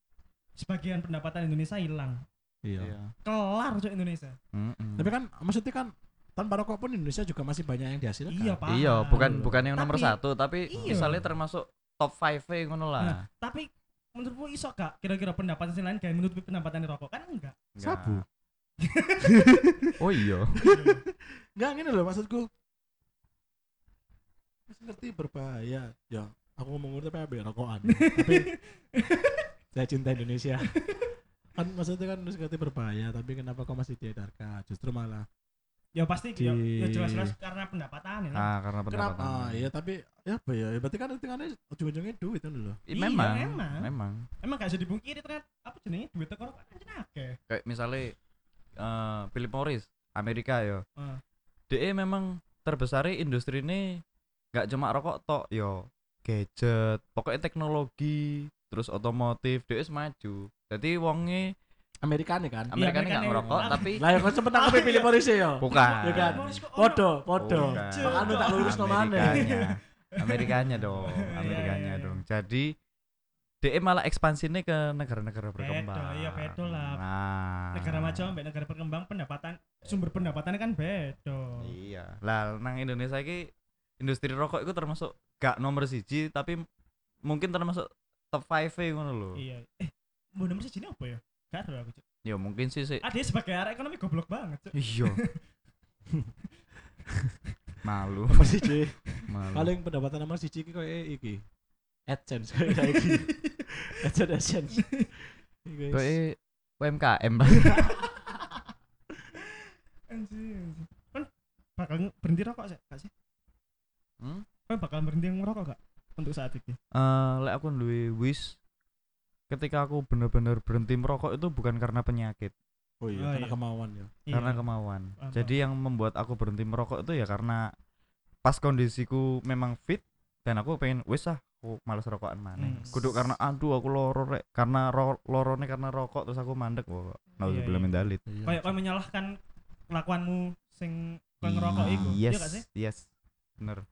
B: Sebagian pendapatan Indonesia hilang.
C: Iya.
B: Kelar cok Indonesia.
A: Mm-mm.
C: Tapi kan maksudnya kan tanpa rokok pun Indonesia juga masih banyak yang dihasilkan.
B: Iya, Pak.
A: iya bukan bukan yang nomor
B: Tapi-
A: satu tapi
B: Iya.
A: misalnya termasuk top 5 ngono lah
B: Nah, tapi menurutmu iso gak kira-kira pendapatan sing lain kayak menutupi pendapatan rokok kan enggak.
A: Nggak.
C: Sabu.
A: oh iya
C: Enggak gini loh maksudku. Ngerti berbahaya. Ya, aku ngomong ngerti tapi rokokan. tapi saya cinta Indonesia. kan maksudnya kan ngerti berbahaya, tapi kenapa kau masih diedarkan? Justru malah
B: Ya pasti
C: Di-
B: ya, ya jelas-jelas karena pendapatan ini.
A: ah karena
C: kenapa?
A: pendapatan
C: Ah, iya tapi ya apa ya? Ya berarti kan hitungannya ujung-ujungnya duit kan loh.
A: I-
B: Iya,
A: memang,
B: memang.
A: memang
B: Emang gak bisa dibungkiri kan apa jenenge duit teko rokok kan akeh.
A: kayak misalnya eh Philip Morris Amerika ya
B: Ah.
A: DE memang terbesar industri ini nggak cuma rokok tok yo gadget pokoknya teknologi terus otomotif wis maju jadi wonge
C: Amerika nih kan.
A: Amerika nggak
B: Amerika nih.
A: ngerokok
B: Ah.
A: tapi
C: Lah ya kok cepet aku pilih polisi ya.
A: bukan
C: Ya kan?
B: Ono-
C: Podo, podo.
A: Bukan.
C: Makanya tak lurus no mana.
A: Amerikanya Amerikanya dong
B: Iya,
A: Amerikanya
B: iya, iya.
A: dong jadi DE malah ekspansinya ke negara-negara berkembang
B: iya, bedo lah.
A: nah
B: negara maju sampai negara berkembang pendapatan sumber pendapatannya kan beda.
A: iya lah nang Indonesia ini industri rokok itu termasuk gak nomor siji tapi mungkin termasuk top 5 ngono lho
B: Iya. Eh, mau nomor siji ini apa ya? Gak tahu aku. Cuk.
A: ya mungkin sih sih
B: Ah, dia sebagai arah ekonomi goblok banget. Cuk.
A: iya malu
C: Nomor siji.
A: malu
C: Paling pendapatan nomor siji iki koyo iki. AdSense kayak iki. AdSense AdSense.
A: Kayak UMKM
B: Anjir. Kan bakal berhenti rokok sih, gak sih?
A: Hmm?
B: Kan bakal berhenti ngerokok gak? Untuk saat ini.
A: Eh, lek aku duwe wish ketika aku bener-bener berhenti merokok itu bukan karena penyakit
C: Oh iya,
B: Oh
C: karena
B: iya.
C: kemauan ya.
A: karena
B: Iya.
A: kemauan
B: Paham,
A: jadi yang membuat aku berhenti merokok itu ya karena pas kondisiku memang fit dan aku pengen wis ah aku males rokokan maneh
B: Hmm.
A: kudu karena aduh aku loro rek karena ro lorone karena rokok terus aku mandek wah nauzubillah
B: iya.
A: min dzalik
C: Iya.
B: Kayak kau menyalahkan kelakuanmu sing kau ngerokok iku.
A: yes
B: Iya gak sih?
A: yes bener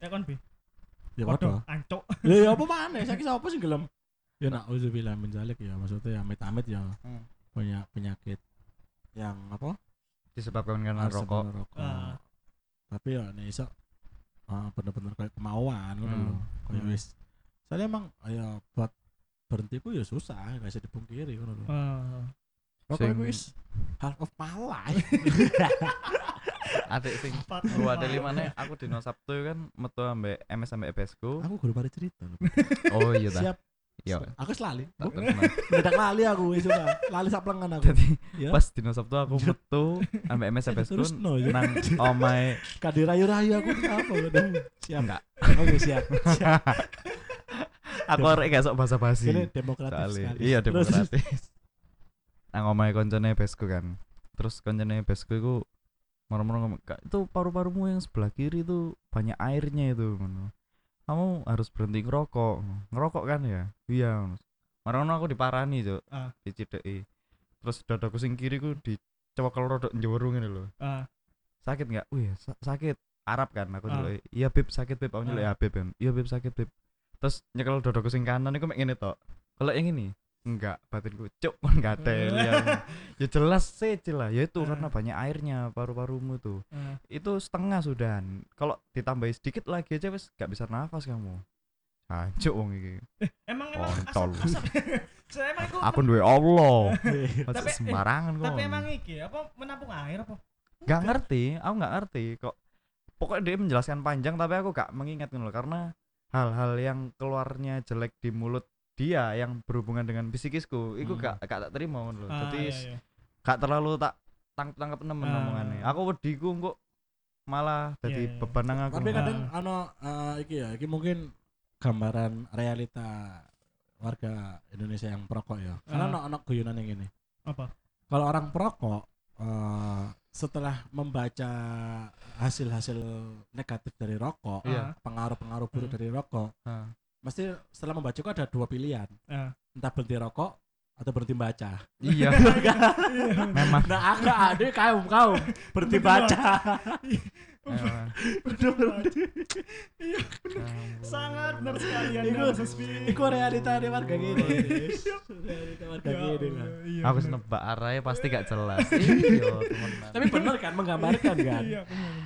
B: Ya kon bi.
C: Ya
B: ancok.
C: Lah ya apa maneh? Saiki sapa sing gelem? Ya nak uzubillah min dzalik ya, maksudnya ya amit-amit ya
A: Hmm.
C: punya penyakit yang apa?
A: disebabkan karena rokok
C: rokok.
B: Ah.
C: Tapi ya nih iso ah, bener-bener kayak kemauan ngono
A: Hmm.
C: lho. Kayak
A: Hmm.
C: wis. Soalnya emang ya buat berhenti ku ya susah, gak bisa dipungkiri ngono lho.
B: Ah.
C: Rokok wis half of my life.
A: adik sing gua ada limane aku dino Sabtu kan metu ambek MS ambek EPS ku
C: aku guru mari cerita.
A: oh iya ta
C: Siap.
A: iya
C: Aku wis lali.
A: tak
C: Bu,
A: terkenal.
C: Mendadak lali aku wis ora. Lali saplengan aku.
A: jadi
C: Ya.
A: pas dino Sabtu aku metu ambek MS EPS ku
C: Terus no ya.
A: nang omae
C: Kadi rayu-rayu aku apa udah. Siap.
A: enggak
C: Oke, siap. siap.
A: aku arek gak sok basa-basi
C: Ini demokratis
A: Soalnya-
C: sekali.
A: iya demokratis nang omae koncone besku kan terus koncone besku iku moro-moro ngomong "Kak, itu paru-parumu yang sebelah kiri itu banyak airnya itu ngono. Kamu harus berhenti ngerokok. Ngerokok kan ya? Iya. Marono aku diparani cuk.
B: Ah.
A: dicideki. Terus dadaku sing kiri ku dicewakel rodok njewuru ngene lho.
B: Ah.
A: sakit nggak? Wih sa- sakit. Arab kan? Aku
B: Ah.
A: dulu iya beb sakit beb aku nyeluk
B: Ah.
A: ya beb iya beb sakit beb terus nyekel dadaku sing kanan iku mek ngene tok. Kalau yang ini enggak batinku cuk kon gak ada yang ya jelas sih lah ya itu
B: Ah.
A: karena banyak airnya paru-parumu tuh
B: Ah.
A: itu setengah sudah kalau ditambahi sedikit lagi aja wes gak bisa nafas kamu hancur wong iki
B: Emang emang
A: Kontol.
B: asap asap. Saya emang iku
A: aku duwe Allah
B: Tapi- eh,
A: sembarangan kok
B: tapi emang iki apa menampung air apa?
A: Gak ngerti, aku nggak ngerti kok. Pokoknya dia menjelaskan panjang tapi aku gak mengingat gitu loh karena hal-hal yang keluarnya jelek di mulut dia yang berhubungan dengan psikisku, itu
C: Hmm.
A: gak gak tak terima ngono loh.
B: Ah,
A: Jadi
B: iya, iya.
A: gak terlalu tak tangkap tangkap nemen
B: Ah.
A: omongannya. Aku wediku kok malah jadi
B: Iya, iya.
A: beban nang aku.
C: Tapi
B: Ah.
C: kadang ano eh, iki ya, iki mungkin gambaran realita warga Indonesia yang perokok ya. Karena
B: Ah.
C: ono ono guyonan yang ini.
B: Apa?
C: Kalau orang perokok eh, setelah membaca hasil-hasil negatif dari rokok,
A: Iya.
C: pengaruh-pengaruh buruk
B: Hmm.
C: dari rokok,
A: Ah.
C: Mesti setelah membaca itu ada dua pilihan,
B: Ah.
C: entah berhenti rokok atau berhenti baca.
A: iya memang
C: Nah, aku ada kaum kaum berhenti baca.
B: Iya, sangat benar sekali Pi.
C: iku realita di warga gini. realita warga
B: Ya
C: gini lah.
B: Iya,
A: aku arahnya pasti gak jelas iya
C: Tapi bener kan menggambarkan kan?
B: Iya.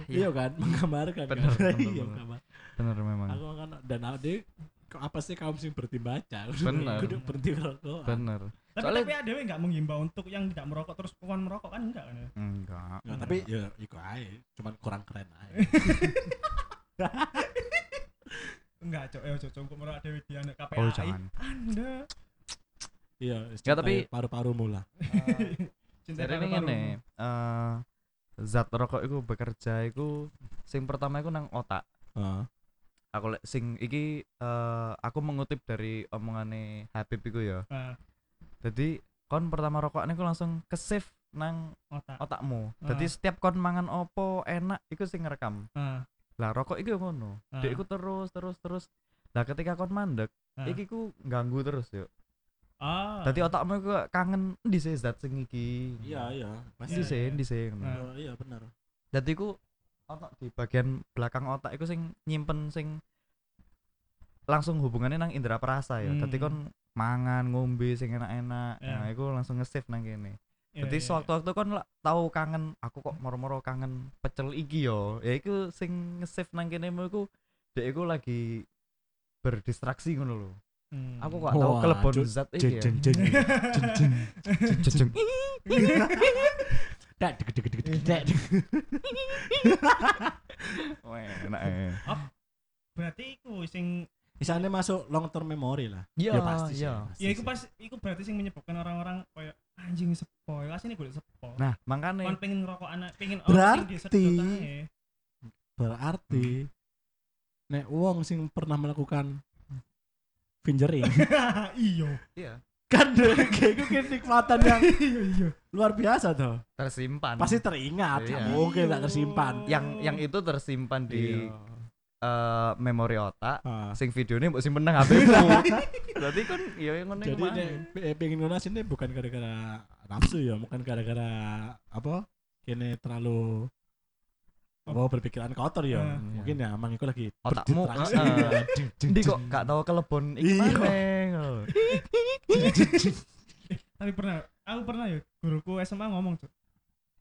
C: Iya kan, menggambarkan kan.
A: Bener, bener,
C: Iya,
A: bener.
C: gambar.
A: bener memang
C: Aku kan dan ade kok apa sih kaum sing berhenti baca?
A: Bener.
C: Kudu berhenti rokok.
A: bener
B: Tapi
A: Soalnya-
B: tapi ada nggak menghimbau untuk yang tidak merokok terus kawan merokok kan enggak kan ya?
A: enggak
C: Ya, tapi ya iku ae, cuman kurang keren ae.
B: Enggak, cok, ya cok, cok, merokok Dewi Diana KPAI.
A: oh jangan
B: Anda
C: Iya,
A: Ya, tapi-
C: paru-paru mula.
B: cinta
A: ini ngene, eh zat rokok itu bekerja itu sing pertama itu nang otak.
C: Heeh.
A: Aku lek sing iki eh aku mengutip dari omongane Habib iku ya.
B: Ah,
A: Jadi kon pertama rokok niku langsung ke save nang
B: otak.
A: otakmu.
B: Ah.
A: Jadi setiap kon mangan opo enak iku sing ngerekam.
B: Ah,
A: Lah rokok iku ngono.
B: Ah.
A: Dek iku terus terus terus. Lah ketika kon mandek,
B: ah.
A: iki ku ganggu terus yo.
B: Ah.
A: Dadi otakmu iku kangen endi sih zat sing iki.
C: Iya, iya.
A: Endi
B: Iya,
A: sih,
B: iya.
A: endi sih.
B: Ah.
C: Oh, iya benar.
A: Dadi ku ono di bagian belakang otak iku sing nyimpen sing langsung hubungannya nang indera perasa ya. Dadi
B: Hmm.
A: kon mangan, ngombe sing enak-enak.
B: Ya.
A: Nah, iku langsung nge-save nang kene.
B: Iya,
A: Jadi
B: iya,
A: sewaktu-waktu kon lah tahu kangen, aku kok moro-moro kangen pecel iki yo. Ya iku sing nge-save nang kene mu iku dek iku lagi berdistraksi ngono lho.
B: Hmm.
A: Aku kok tahu kelebon zat iki ya.
C: jeng jeng jeng jeng. Dak deg deg deg deg deg.
A: Wah, enak eh.
B: Berarti iku sing
C: Misalnya masuk long term memory lah.
A: Iya,
C: Ya pasti
A: iya.
C: pasti
B: ya iku pas iku berarti sing menyebabkan orang-orang kayak anjing sepo. Ya asine golek sepo.
A: Nah, makanya
B: Kon pengen ngerokok anak, pengen
C: Berarti- berarti nek wong sing pernah melakukan fingering
B: Iya.
A: iya
C: kan kayak gue kenikmatan yang
B: Iya, iya.
C: luar biasa tuh
A: tersimpan.
C: pasti teringat
A: Iya.
C: mungkin tak tersimpan
A: yang yang itu tersimpan di
C: Iya.
A: eh, memori otak.
C: Ah.
A: Sing videonya mbok simpen nang HP-mu. Berarti kan ya yang ngono
C: jadi pe- pengen ngono sini bukan gara-gara nafsu ya bukan gara-gara apa kene terlalu apa berpikiran kotor ya
B: Ah.
C: mungkin ya emang itu lagi
A: Otakmu, heeh.
C: Jeng, jeng,
A: Ndi kok gak tahu kelebon iki
C: Iya.
A: maneh.
B: Tapi pernah, aku pernah ya guruku SMA ngomong, Cuk.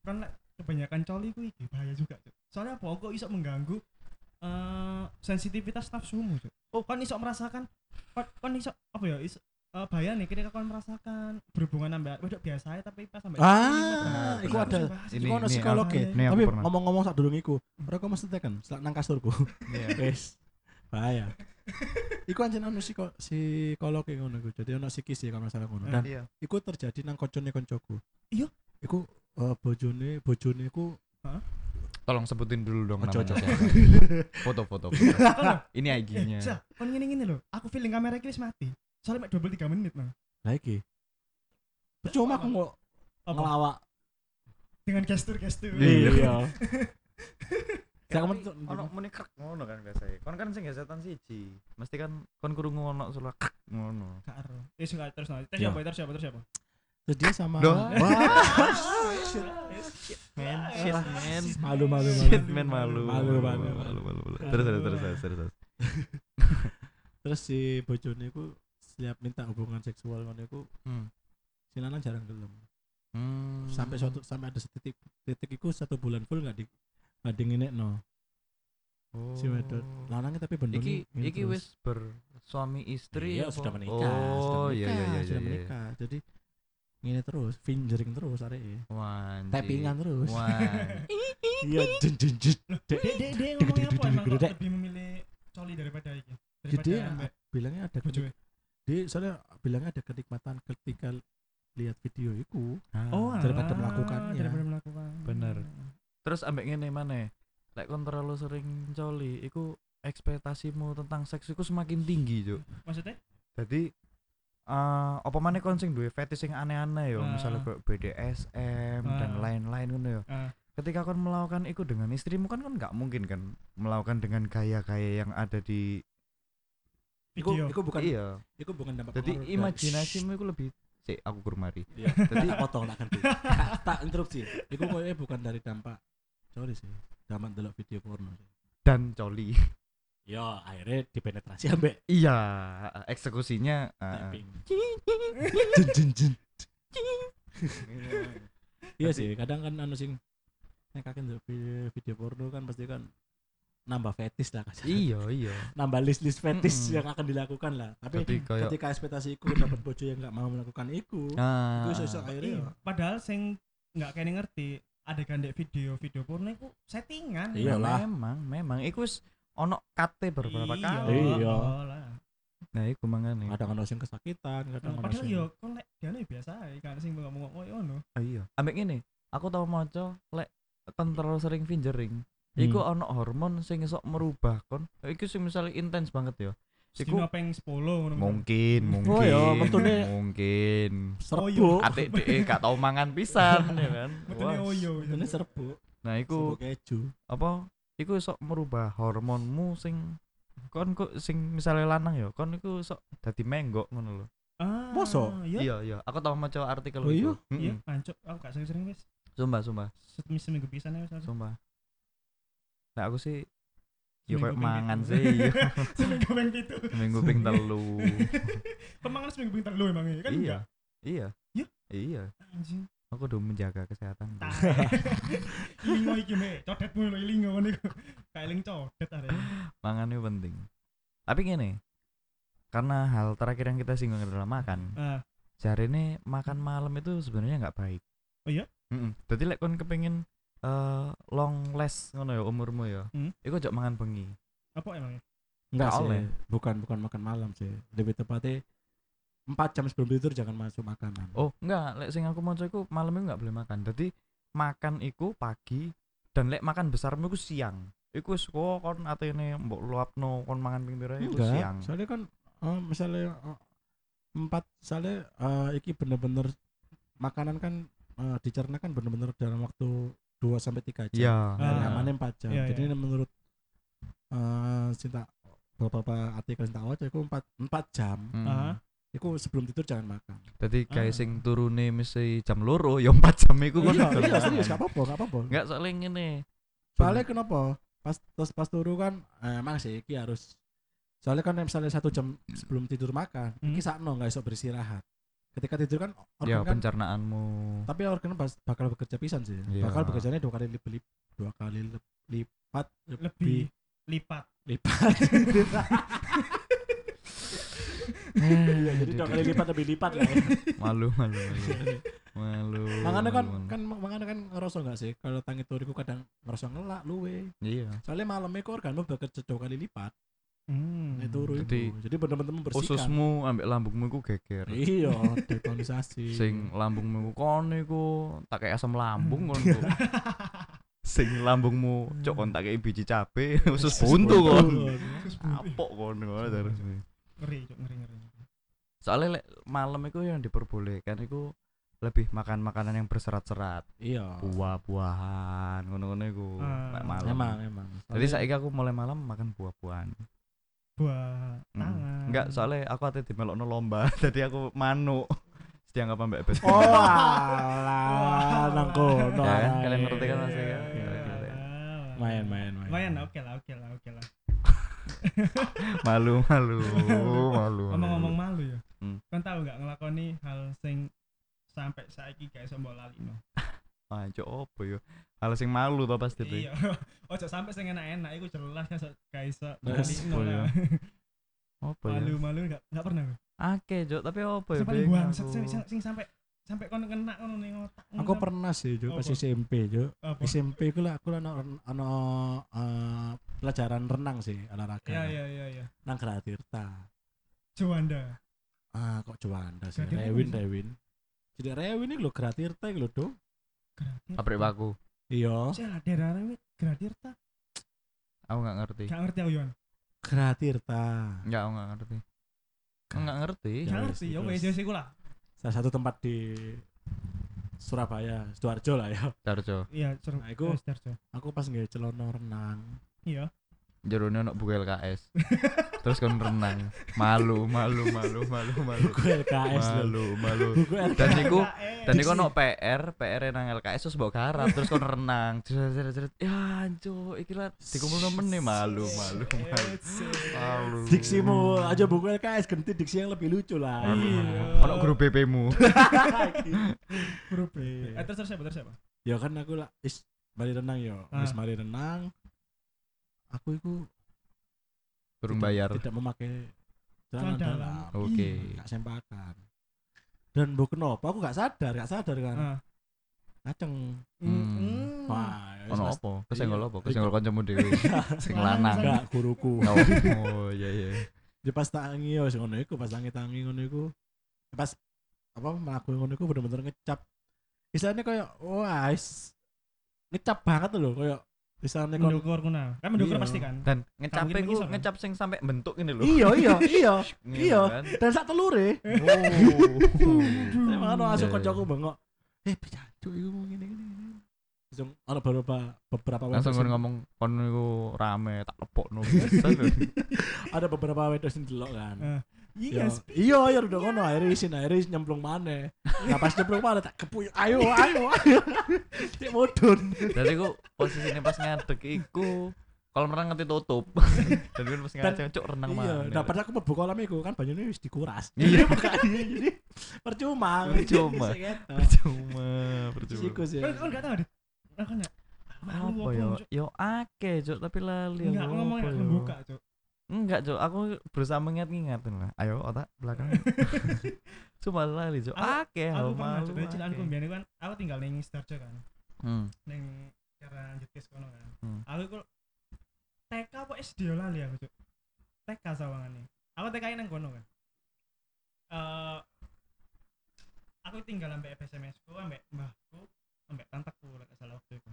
B: Kan lek kebanyakan coli ku iki bahaya juga, Cuk. Soalnya apa? Kok iso mengganggu eh sensitivitas nafsumu, Cuk. Oh, kan iso merasakan kan, kan iso apa ya? Iso uh, bahaya nih ketika kau merasakan berhubungan sampai wedok biasa ya, tapi pas sampai
C: Ah,
A: iku
C: ada.
A: Ini-
C: Iku ono
A: ini
C: psikolog ya. Tapi ngomong-ngomong sak durung iku, mereka mesti tekan selak nang kasurku.
A: Iya.
C: Wes. Bahaya. Iku anjen ono psiko, psikolog yang ngono iku. Jadi ono psikis ya kalau masalah ngono. Dan
A: Iya.
C: iku terjadi nang koncone koncoku.
B: Iya?
C: Iku eh, bojone bojone iku
A: Tolong sebutin dulu dong namanya. Foto-foto. Ini IG-nya.
B: Eh, kon ngene ngene lho. Aku feeling kamera iki wis mati. Soalnya mek double 3 menit nah.
C: lah iki. Percuma aku mau
B: Apa?
C: ngelawak.
B: Dengan gestur-gestur.
C: Iya. Saya
A: Tapi
C: kamu
A: ono muni krek ngono kan biasanya. Kon kan sing gesetan siji. Mesti kan kon krungu ono suara krek ngono.
B: Gak ero. Eh sing gak terus nah. Terus siapa? Terus siapa? Terus siapa?
C: Terus dia sama. Wah.
A: Man, shit man.
C: Malu malu
A: Shit
C: malu.
A: man malu.
C: Malu, malu,
A: malu, malu, malu. Terus terus terus terus terus. terus.
C: Terus si bojone iku setiap minta hubungan seksual ngono iku
A: Hmm.
C: si lanang jarang gelem.
A: Hmm.
C: Sampai suatu sampai ada titik titik iku satu bulan full nggak di nggak di nginekno. si wedok. Lanangnya tapi bener
A: Iki iki wis bersuami istri
C: iya,
A: apa?
C: sudah menikah,
A: Oh,
C: sudah
A: iya
C: menikah,
A: iya iya
C: sudah
A: iya.
C: menikah. Jadi ngene terus, fingering terus arek
A: Wah, anjir.
C: Tappingan terus.
A: Wah.
C: Iya, jen jen jen.
B: Dek dek dek ngomongnya apa emang kok lebih memilih coli daripada iki?
C: Jadi
B: Daripada ambek
C: bilangnya ada
B: bojoe.
C: Dia soalnya bilangnya ada kenikmatan ketika lihat video itu
B: Oh,
C: Daripada
B: alah,
C: melakukannya.
B: Daripada melakukan.
A: Bener. Terus ambek ngene maneh. Lek kon terlalu sering coli, iku ekspektasimu tentang seks itu semakin tinggi Cuk.
B: maksudnya
A: jadi eh apa mana kon sing duwe fetish sing aneh-aneh yo
B: Ah.
A: misalnya kayak BDSM dan
B: Ah.
A: lain-lain ngono yo
B: Ah.
A: ketika kon melakukan itu dengan istrimu kan kan nggak mungkin kan melakukan dengan gaya-gaya yang ada di
C: Iku,
B: video
C: iku bukan
A: iya
C: iku bukan dampak
A: jadi imajinasimu itu lebih sih aku kurmari
C: Iya.
A: jadi
C: potong tak ganti. tak, tak interupsi. Iku koyo bukan dari dampak sorry sih. Dampak delok video porno sih.
A: dan coli
C: Yo, akhirnya dipenetrasi ambek
A: iya eksekusinya
C: tapping. Jun jun jun. Iya sih, kadang kan anu sing nek kakek video porno kan pasti kan nambah fetis lah kasih.
A: iya iya
C: Nambah list-list fetis
A: Mm-mm.
C: yang akan dilakukan lah. Tapi
A: kayak
C: ketika ekspektasiku dapat bojo yang nggak mau melakukan itu,
A: ah,
C: itu iso-iso akhirnya
B: Iya,
C: ya.
B: padahal sing nggak kayaknya ngerti ada gandek video video porno itu settingan
C: Iya. Iyalah.
A: memang memang iku wis ono kate beberapa
B: Iya,
A: kali
C: Iya.
B: lah.
A: nah iku mangane
C: kadang ono sing kesakitan, kadang ono
B: padahal
C: sing
B: yo kon lek diane biasa ae kan sing ngomong ngomong ngono
A: Ah, iya ambek ngene aku tau maca lek kon terlalu sering fingering
C: Hmm.
A: iku ono hormon sing iso merubah kon iku sing misalnya intens banget ya Iku-
B: peng 10 ngono
A: mungkin mungkin
C: Oh iya, metune-
A: mungkin
C: serbuk.
A: atik dek gak tau mangan pisan ya kan
B: Metune
A: Wah.
B: oyo
C: Ini serbuk.
A: nah iku
C: Serbuk keju.
A: apa iku iso merubah hormonmu sing kon kok sing misalnya lanang ya kon iku iso dadi menggok ngono lho
B: ah
C: Mosok?
B: iya
A: iya iya aku tau maca artikel
C: Oh iya?
B: iya
A: Mm-mm.
B: ancuk aku gak sering-sering wis
A: sumpah sumpah
B: Sem- seminggu pisan ya wis
A: sumpah nah aku sih ya kayak
B: ping
A: mangan sih iya
B: seminggu peng pitu
A: seminggu ping telu.
B: Pemangan seminggu ping telu emang ya kan
A: iya. iya.
B: Iya?
A: iya.
B: Enggak? anjing.
A: Aku udah menjaga kesehatan.
B: Tai. ilingo iki me codetmu lho ilingo ngono iku kayak eling codet are
A: mangan itu penting. Tapi gini karena hal terakhir yang kita singgung adalah makan.
B: Ah.
A: Sehari ini makan malam itu sebenarnya nggak baik.
B: Oh iya?
A: Mm-mm. jadi lek kon kepengin eh, long last ngono ya umurmu ya
B: Hmm.
A: iku ojo mangan bengi
B: apa emang ya
C: Enggak
A: Nggak
C: sih,
A: oleh.
C: bukan bukan makan malam sih. Lebih tepatnya 4 jam sebelum tidur jangan masuk makanan.
A: oh enggak lek sing aku maca iku malam itu nggak boleh makan jadi makan iku pagi dan lek makan besarmu iku siang iku wis kok kon atene mbok luapno kon mangan ping pira iku
C: Enggak,
A: siang
C: soalnya kan eh, misalnya eh, empat soalnya eh, iki bener-bener makanan kan eh, dicerna kan bener-bener dalam waktu 2 sampai 3 jam.
A: iya
C: Dari
B: Ah.
C: amannya 4 jam.
B: Iya,
C: Jadi
B: iya.
C: menurut eh cinta beberapa artikel tak baca itu 4 4 jam.
A: Hmm.
B: Ah.
C: Iku sebelum tidur jangan makan.
A: Jadi kayak
B: Ah.
A: sing turune mesti jam loro ya 4 jam iku kon
C: iya, iya, serius gak apa-apa, gak apa-apa.
A: Enggak soalnya ngene.
C: Soalnya kenapa? Pas terus pas turu kan eh, emang sih iki harus Soalnya kan misalnya satu jam sebelum tidur makan,
B: Hmm.
C: iki sakno nggak iso beristirahat. Ketika tidur kan
A: ya
C: organ kan
A: pencernaanmu.
C: tapi organ pas bakal bekerja pisan sih.
A: Iya.
C: Bakal bekerjanya dua kali lip, lip- dua kali lip- lipat
B: lebih lipat
C: lipat. Iya, jadi dua kali lipat lebih lipat lah. ya.
A: malu malu malu. Malu.
C: Makanya kan
A: malu,
C: kan makanya kan ngerasa nggak sih kalau tangi turiku kadang ngerasa ngelak luwe.
A: iya.
C: Soalnya malamnya kok organmu bekerja dua kali lipat.
B: Hmm.
C: Itu
A: Jadi,
C: itu. Jadi benar-benar membersihkan.
A: Ususmu ambek lambungmu iku geger.
C: Iya, detonisasi.
A: Sing lambungmu kon iku tak kayak asam lambung kon iku. Sing lambungmu cok kon tak kayak biji cabe, usus buntu kon. Apok kon ngono terus.
B: ngeri Cuk, ngeri ngeri
A: Soalnya lek malam itu yang diperbolehkan itu lebih makan makanan yang berserat-serat,
C: Iya.
A: buah-buahan, ngono-ngono iku lek malam.
C: Emang, emang.
A: Jadi saiki aku mulai malam makan buah-buahan.
B: Buah
A: Mm.
B: tangan
A: Enggak, soalnya aku ate dimelokno lomba, jadi aku manuk. Dianggap ambek best.
C: Oh alah, nang kono.
A: Ya kan, kalian ngerti kan maksudnya
B: iya.
C: Main, main, main.
B: lumayan oke lah oke lah oke lah
A: malu, malu, malu.
B: ngomong-ngomong malu ya
A: Hmm.
B: kan tahu nggak ngelakoni hal sing sampai saiki gak iso mbok lalino
A: Ah, cok opo yo? Hal sing malu to pasti tuh.
B: iya ojo sampai sing enak-enak iku jelas so- gak iso
A: oh iya.
B: lah
A: Opo ya?
B: malu-malu gak gak pernah
A: Ake, cok, tapi opo ya?
B: Bangsat
A: aku.
B: sing sampai sampai kon kena ngono ning otak
C: Aku pernah sih, Juk, pas
B: Apa?
C: SMP, Juk.
B: apa
C: SMP ku lah aku lah ono ono eh, pelajaran renang sih olahraga.
B: iya iya iya iya
C: Nang Gratirta.
B: Juanda
C: Ah, kok Juanda sih? Rewin,
B: apa?
C: Rewin. Jadi Rewin iki lho Gratirta iki lho, Do.
B: gratis
A: Pabrik baku.
C: Iya.
B: saya daerah Rewit gratis ta
A: Aku nggak ngerti.
B: gak ngerti aku Yon
C: Gratirta.
A: Enggak, aku enggak ngerti. Enggak ngerti.
C: Ya wis,
B: ngerti, ya wes wes iku lah.
C: Salah satu tempat di Surabaya, Sidoarjo lah ya.
A: Darjo.
B: Iya, seru.
C: Nah, iku-
B: Eh, Sidoarjo.
C: Aku pas nggak celana renang.
B: Iya.
A: Jerone ono buku LKS. Terus kon renang. Malu, malu, malu, malu, malu.
C: Buku LKS.
A: Malu, malu.
C: Buku LKS.
A: Dan iku
B: KKN.
A: dan iku ono PR, PR nang LKS terus mbok garap terus kon renang. Ya anco, iki lah dikumpul nemen nih malu, malu, malu. Malu.
C: Diksimu aja buku LKS ganti diksi yang lebih lucu lah.
B: Iya.
A: Ono guru BP-mu.
B: Grup B. Eh terus siapa? Terus siapa?
C: ya kan aku lah is mari renang yo.
B: Ah.
C: Wis mari renang. Aku itu
A: Turun
C: tidak-
A: bayar.
C: Tidak memakai
B: Celana dalam.
A: Oke.
C: Gak sempakan. Dan bu kenapa aku gak sadar, gak sadar kan.
B: Ah.
C: Ngaceng.
A: Hmm.
C: Wah, wis
A: Ono apa? Kesenggol
C: Iya.
A: apa? Kesenggol kancamu dhewe. Sing lanang.
C: Enggak, guruku.
A: Oh, iya iya.
C: Dia pas tangi yo sing ngono iku, pas tangi tangi ngono iku. Pas apa mlaku ngono iku bener-bener ngecap. Istilahnya kayak wah, ngecap banget loh kayak istilahnya kon
B: Mendukur kuna. Kan mendukur
C: Iya.
B: pasti kan.
A: Dan ngecap
B: iso, kan?
A: ngecap sing sampai bentuk ini lho.
C: Iya iya iya. Iya.
A: kan.
C: Dan sak telure.
A: Oh.
C: Saya malah langsung
A: iya.
C: kancaku bengok. Eh, pijancuk iku ngene ngene. ngene. Langsung ana beberapa beberapa
A: Langsung ngomong kon niku rame tak lepokno bisa
C: ada beberapa wedok sing delok kan.
B: Eh,
C: Ya,
B: Iya,
C: iya ya udah ngono akhirnya isin akhirnya isin nyemplung mana nah pas nyemplung mana tak kepuy ayo ayo ayo cek mudun
A: Jadi ku posisinya pas ngadeg iku kolam renang ngerti tutup. Dan kan pas ngajeng cuk renang
C: iya
A: mana.
C: nah pas aku mlebu kolam iku kan banyune wis dikuras
A: Iya.
C: makanya jadi percuma
A: Percuma. Percuma, percuma.
C: Siku sih
B: Kan kan enggak tahu deh. Kan
A: Apa ya? Yo akeh cuk tapi lali
B: Enggak, ngomong
A: apa
B: enggak
A: ya. Enggak cuk, aku berusaha mengingat-ingatin lah. Ayo otak belakang. Cuma lali.
B: Aku-
A: Akeh
B: Aku pernah dari cilanku mbiyen kan aku tinggal ning Sidoarjo kan.
A: Hmm.
B: Ning cara jetis kono kan.
A: Hmm.
B: Aku iku TK apa SD yo lali aku, Cuk. TK sawangane. Aku TK nang kono kan. Eh aku tinggal ambek SMS ku ambek mbahku ambek tanteku lek salah waktu itu.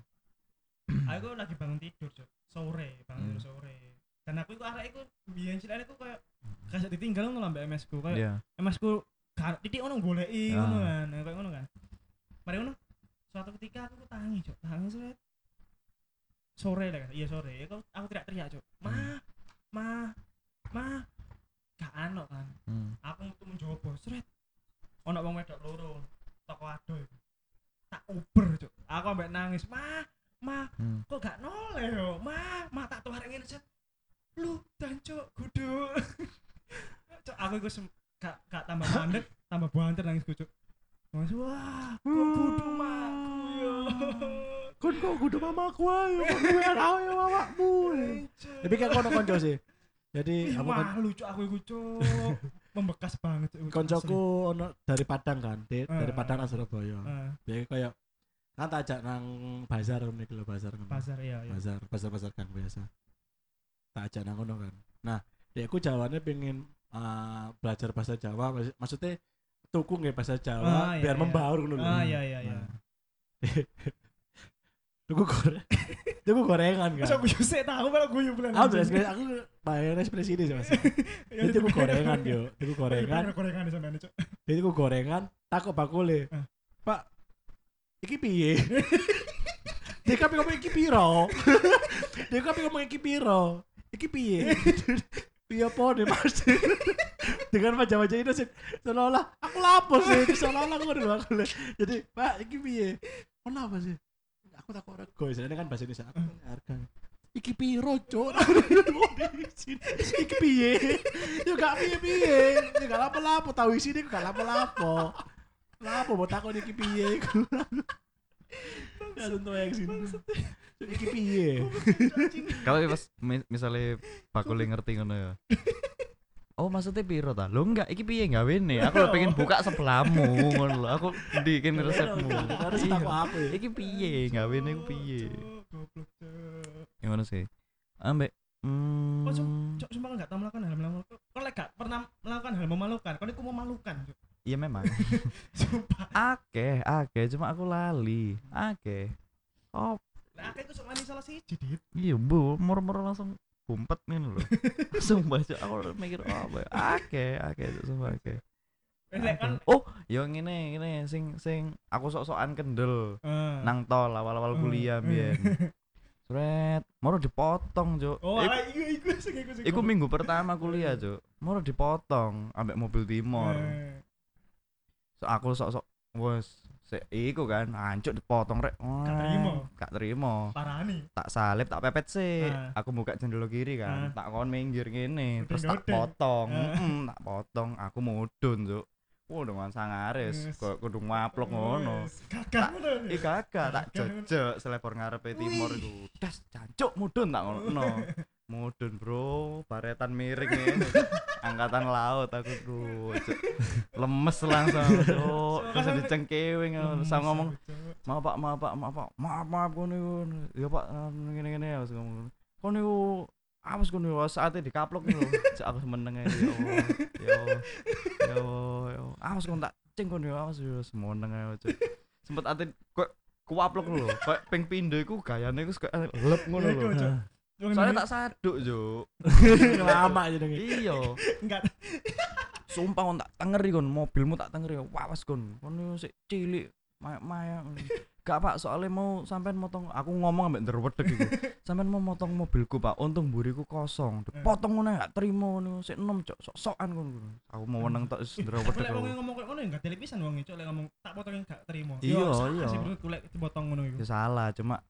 B: aku lagi bangun tidur, Cuk. Sore, bangun tidur
A: Hmm.
B: sore. Dan aku iku arek iku biyen cilik iku kayak kasih ditinggal ngono ambek MS ku kayak
A: Iya.
B: MS ku gak titik ngono goleki
A: Ah.
B: ngono kan, kayak ngono kan. Mari ngono. Suatu ketika aku tangi, Cuk. Tangi sore. Sore lah kan. Iya sore. Aku aku teriak-teriak, Cuk. Ma, ma, ma. Gak ano kan.
A: Hmm.
B: Aku metu menjobo, sret. Ono wong wedok loro. Toko ado iku. Tak uber, Cuk. Aku ambek nangis, "Ma, ma,
A: Hmm.
B: kok gak noleh yo ma ma tak tuh ngene set lu dancuk kudu cok aku iku sem- gak gak tambah mandek tambah banter nangis cuk Mas wah kok kudu maku yo
C: kon kok kudu mamaku ayo kok gue ayo mamamu tapi kan kono konco sih. Jadi aku kan
B: malu cuk aku iku cuk membekas banget cuk
C: koncoku ono dari Padang kan di- dari
B: Eh,
C: Padang
B: eh.
C: nang Surabaya.
B: Eh,
C: dia kayak kan tak ajak nang bazar nih kalau bazar
B: pasar iya iya.
C: Bazar pasar kan biasa tak ajak nang kono kan. Nah dia aku jawabannya pengen uh, belajar bahasa Jawa maksud- maksudnya tuku nggak bahasa Jawa
B: Ah, iya,
C: biar
B: iya.
C: membaur ngono
B: ah iya iya iya.
C: Nah. tuku goreng tuku gorengan kan.
B: Aku sih tahu kalau gue bulan
C: aku jelas aku bayar ekspresi ini sih mas.
B: Iya,
C: dia tuku gorengan yo. Tuku gorengan.
B: gorengan di sana cuk.
C: Dia tuku gorengan takut bakule.
B: Eh.
C: pak iki piye? Dia kapi ngomong iki piro? Dia kapi ngomong iki piro iki piye? Piye apa nih mas? Dengan wajah-wajah itu sih seolah-olah aku lapor sih seolah-olah aku udah bakule jadi pak iki piye? Kenapa sih? Aku takut rego ini kan bahasa Indonesia aku harga iki piro cok iki piye? Ya gak piye piye ya gak lapo-lapo tahu isi ini gak lapo-lapo. Lapo mau takut iki piye? Ya tentu yang sini iki piye
A: Kalau pas mi- misalnya bakule ngerti ngono ya. Oh maksudnya piro ta? Lo enggak, iki piye gawe nih? Aku lho pengen buka sebelahmu ngono lho. Aku bikin resepmu.
C: harus
A: Iya.
C: takut aku ya
A: Iki piye? Gawe nih piye?
B: Cuk, goblok cuk
A: Gimana sih? Ambek hmm,
B: Kok Cok, sumpah kan gak tau melakukan hal memalukan. Kau lek gak pernah melakukan hal memalukan. Kau iku memalukan. Cok.
A: Iya memang.
B: Sumpah.
A: Akeh, akeh, cuma aku lali. Akeh. Oh,
B: Lah aku sok mani salah siji, Dit.
A: iya bu, mur-mur langsung gumpet ngono lho. Sumpah cuk aku mikir oh, apa ya? Akeh cuk sumpah.
B: Wis lek kan
A: Oh, yo ngene ngene sing sing aku sok-sokan kendel
B: eh.
A: nang tol awal-awal
B: Eh,
A: kuliah
B: eh.
A: biyen. Sret, moro dipotong, Cuk.
B: Oh,
A: Iku-
B: ala iku sing iku sing.
A: Iku minggu pertama kuliah, Cuk. Moro dipotong ambek mobil timor.
B: Eh.
A: So, aku sok-sok wes se iku kan hancur dipotong rek.
B: Gak terima.
A: Gak terima.
B: Parani.
A: Tak salib, tak pepet sih.
B: Ah.
A: Aku buka jendela kiri kan.
B: Ah.
A: Tak kon minggir ngene, terus tak potong.
B: Ah.
A: Heeh, tak potong. Aku mudun, Cuk. Wah, dengan sangaris,
B: Yes.
A: kok kudu ngaplok ngono.
B: Gagah ngono.
A: Tak
B: Gagah ngono.
A: jejek selebor ngarepe timur iku. Das jancuk mudun tak ngono. Mudun, Bro. Baretan miring ngene. Angkatan laut aku ku. Cuk. Lemes langsung, Cuk. Terus dicengkewing aku ngomong, "Maaf Pak, maaf Pak, maaf Pak. Maaf, maaf kono iku." Ya Pak, ngene-ngene ya ngomong. Kono awas kono iku saate dikaplok iku. Cuk aku meneng ae ya. Ya. Ya Allah, ya Allah. Awas kono tak cing kono ya, awas ya semoneng ae Cuk. Sempet ate kok kuaplok lho. Kayak ping pindho iku gayane iku kayak lep ngono
B: Ya,
A: lho. Soalnya tak saduk, Juk.
C: Lama aja dong.
A: Iya.
B: enggak
A: Sumpah kon tak tengeri kon, mobilmu tak tengeri. Wawas kon. Kon sik cilik, maya-maya. Gak Pak, soalnya mau sampean motong aku ngomong ambek ndrewedeg iku. Sampean mau motong mobilku, Pak. Untung mburiku kosong. Dipotong ngono gak terima ngono. Sik enom cok, sok-sokan kon. Aku mau meneng tok ndrewedeg
B: lek
A: aku.
B: wong ngomong kayak ngono ya enggak telepisan wong itu lek ngomong tak potongin gak terima.
A: Iya, iya.
B: bro kulek dipotong ngono iku.
A: Ya salah, cuma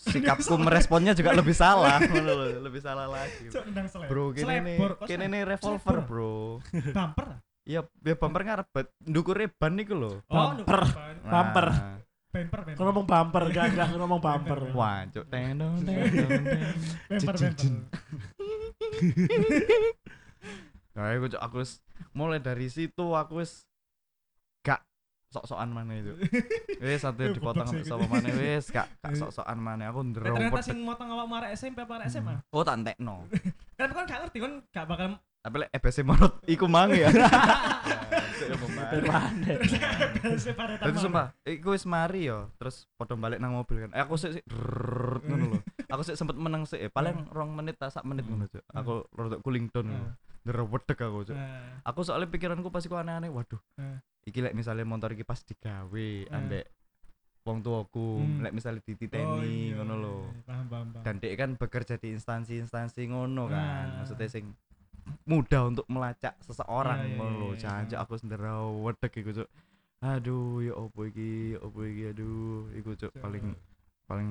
A: sikapku meresponnya juga lebih salah lebih salah lagi. Bro,
B: kok
A: kene
B: seleb-
A: nih revolver? Bro.
B: bumper.
A: Iya, ya bumper ngarepet, ndukure ban niku lho.
B: Oh,
C: Bumper. Bumper.
A: Nah,
B: Bumper, bumper.
C: Kau ngomong bumper, gak gak ngomong bumper.
A: Wah, cuk teng dong teng.
B: bumper, bumper.
A: Nah, aku mulai dari situ aku wis sok-sokan mana itu. Wis satu
B: Eh,
A: dipotong sama mana wis gak gak sok-sokan mana aku
B: Lah, ternyata sing motong awak marek SMP apa marek SMA?
A: Oh, tak entekno.
B: Kan kan gak ngerti kan gak bakal
A: Tapi lek EBC menurut iku mang ya.
B: Bahasa paretan.
A: Tapi sumpah, iku wis mari yo, terus padha balik nang mobil kan. Eh aku sik ngono lho. Aku sik sempet meneng sik, eh, paling rong menit ta sak menit ngono, Cuk. Aku rada cooling down. Derewedeg aku, Cuk. Aku soalnya pikiranku pas iku aneh-aneh, waduh. Iki lek misalnya motor iki pas digawe
B: Hmm.
A: ambek wong tuaku,
B: Hmm.
A: lek misalnya
B: oh,
A: dititeni
B: iya,
A: ngono lho.
B: iya, Paham, paham, paham.
A: Dan dek kan bekerja di instansi-instansi ngono kan.
B: Nah.
A: Maksudnya sing mudah untuk melacak seseorang
B: Iya, iya,
A: ngono lho.
B: iya, iya.
A: Jancuk aku senderawedeg iku, Cuk. Aduh, ya opo iki, ya opo iki, aduh, iku Cuk paling paling.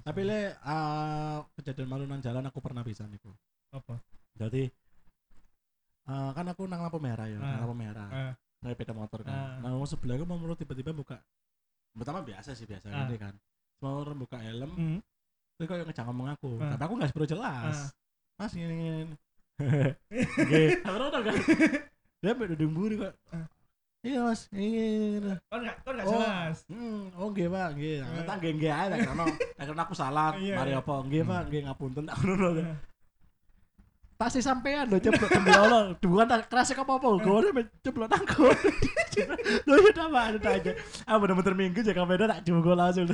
C: Tapi le eh, kejadian malu nang jalan aku pernah bisa niku.
B: apa?
C: Jadi eh, kan aku nang lampu merah ya, nang
B: Ah.
C: lampu merah.
B: Ah.
C: Naik sepeda motor kan. Nah, wong sebelah aku mau tiba-tiba buka. Pertama biasa sih biasa ini kan. Mau orang buka helm,
B: Hmm.
C: terus kok ngejak ngomong aku.
B: Ah.
C: Tapi aku
B: Ah.
C: jelas. Mas ini. Oke, aku tahu kan. Dia beda buri kok. Iya mas, ini.
B: Kan enggak kan enggak
C: Oh.
B: jelas.
C: Hmm, oh nggih Pak, nggih. Nah, tak nggih nggih ae tak karena karena aku salah,
B: Iya,
C: mari apa? Nggih Pak, nggih ngapunten tak ngono lho.
B: Eh.
C: Pasti sampean demi Allah. Bukan tak kerasa apa apa, gue ceblok tangku. Lho ya tak Pak, ada aja. Ah bener-bener minggu jaga beda tak juga langsung.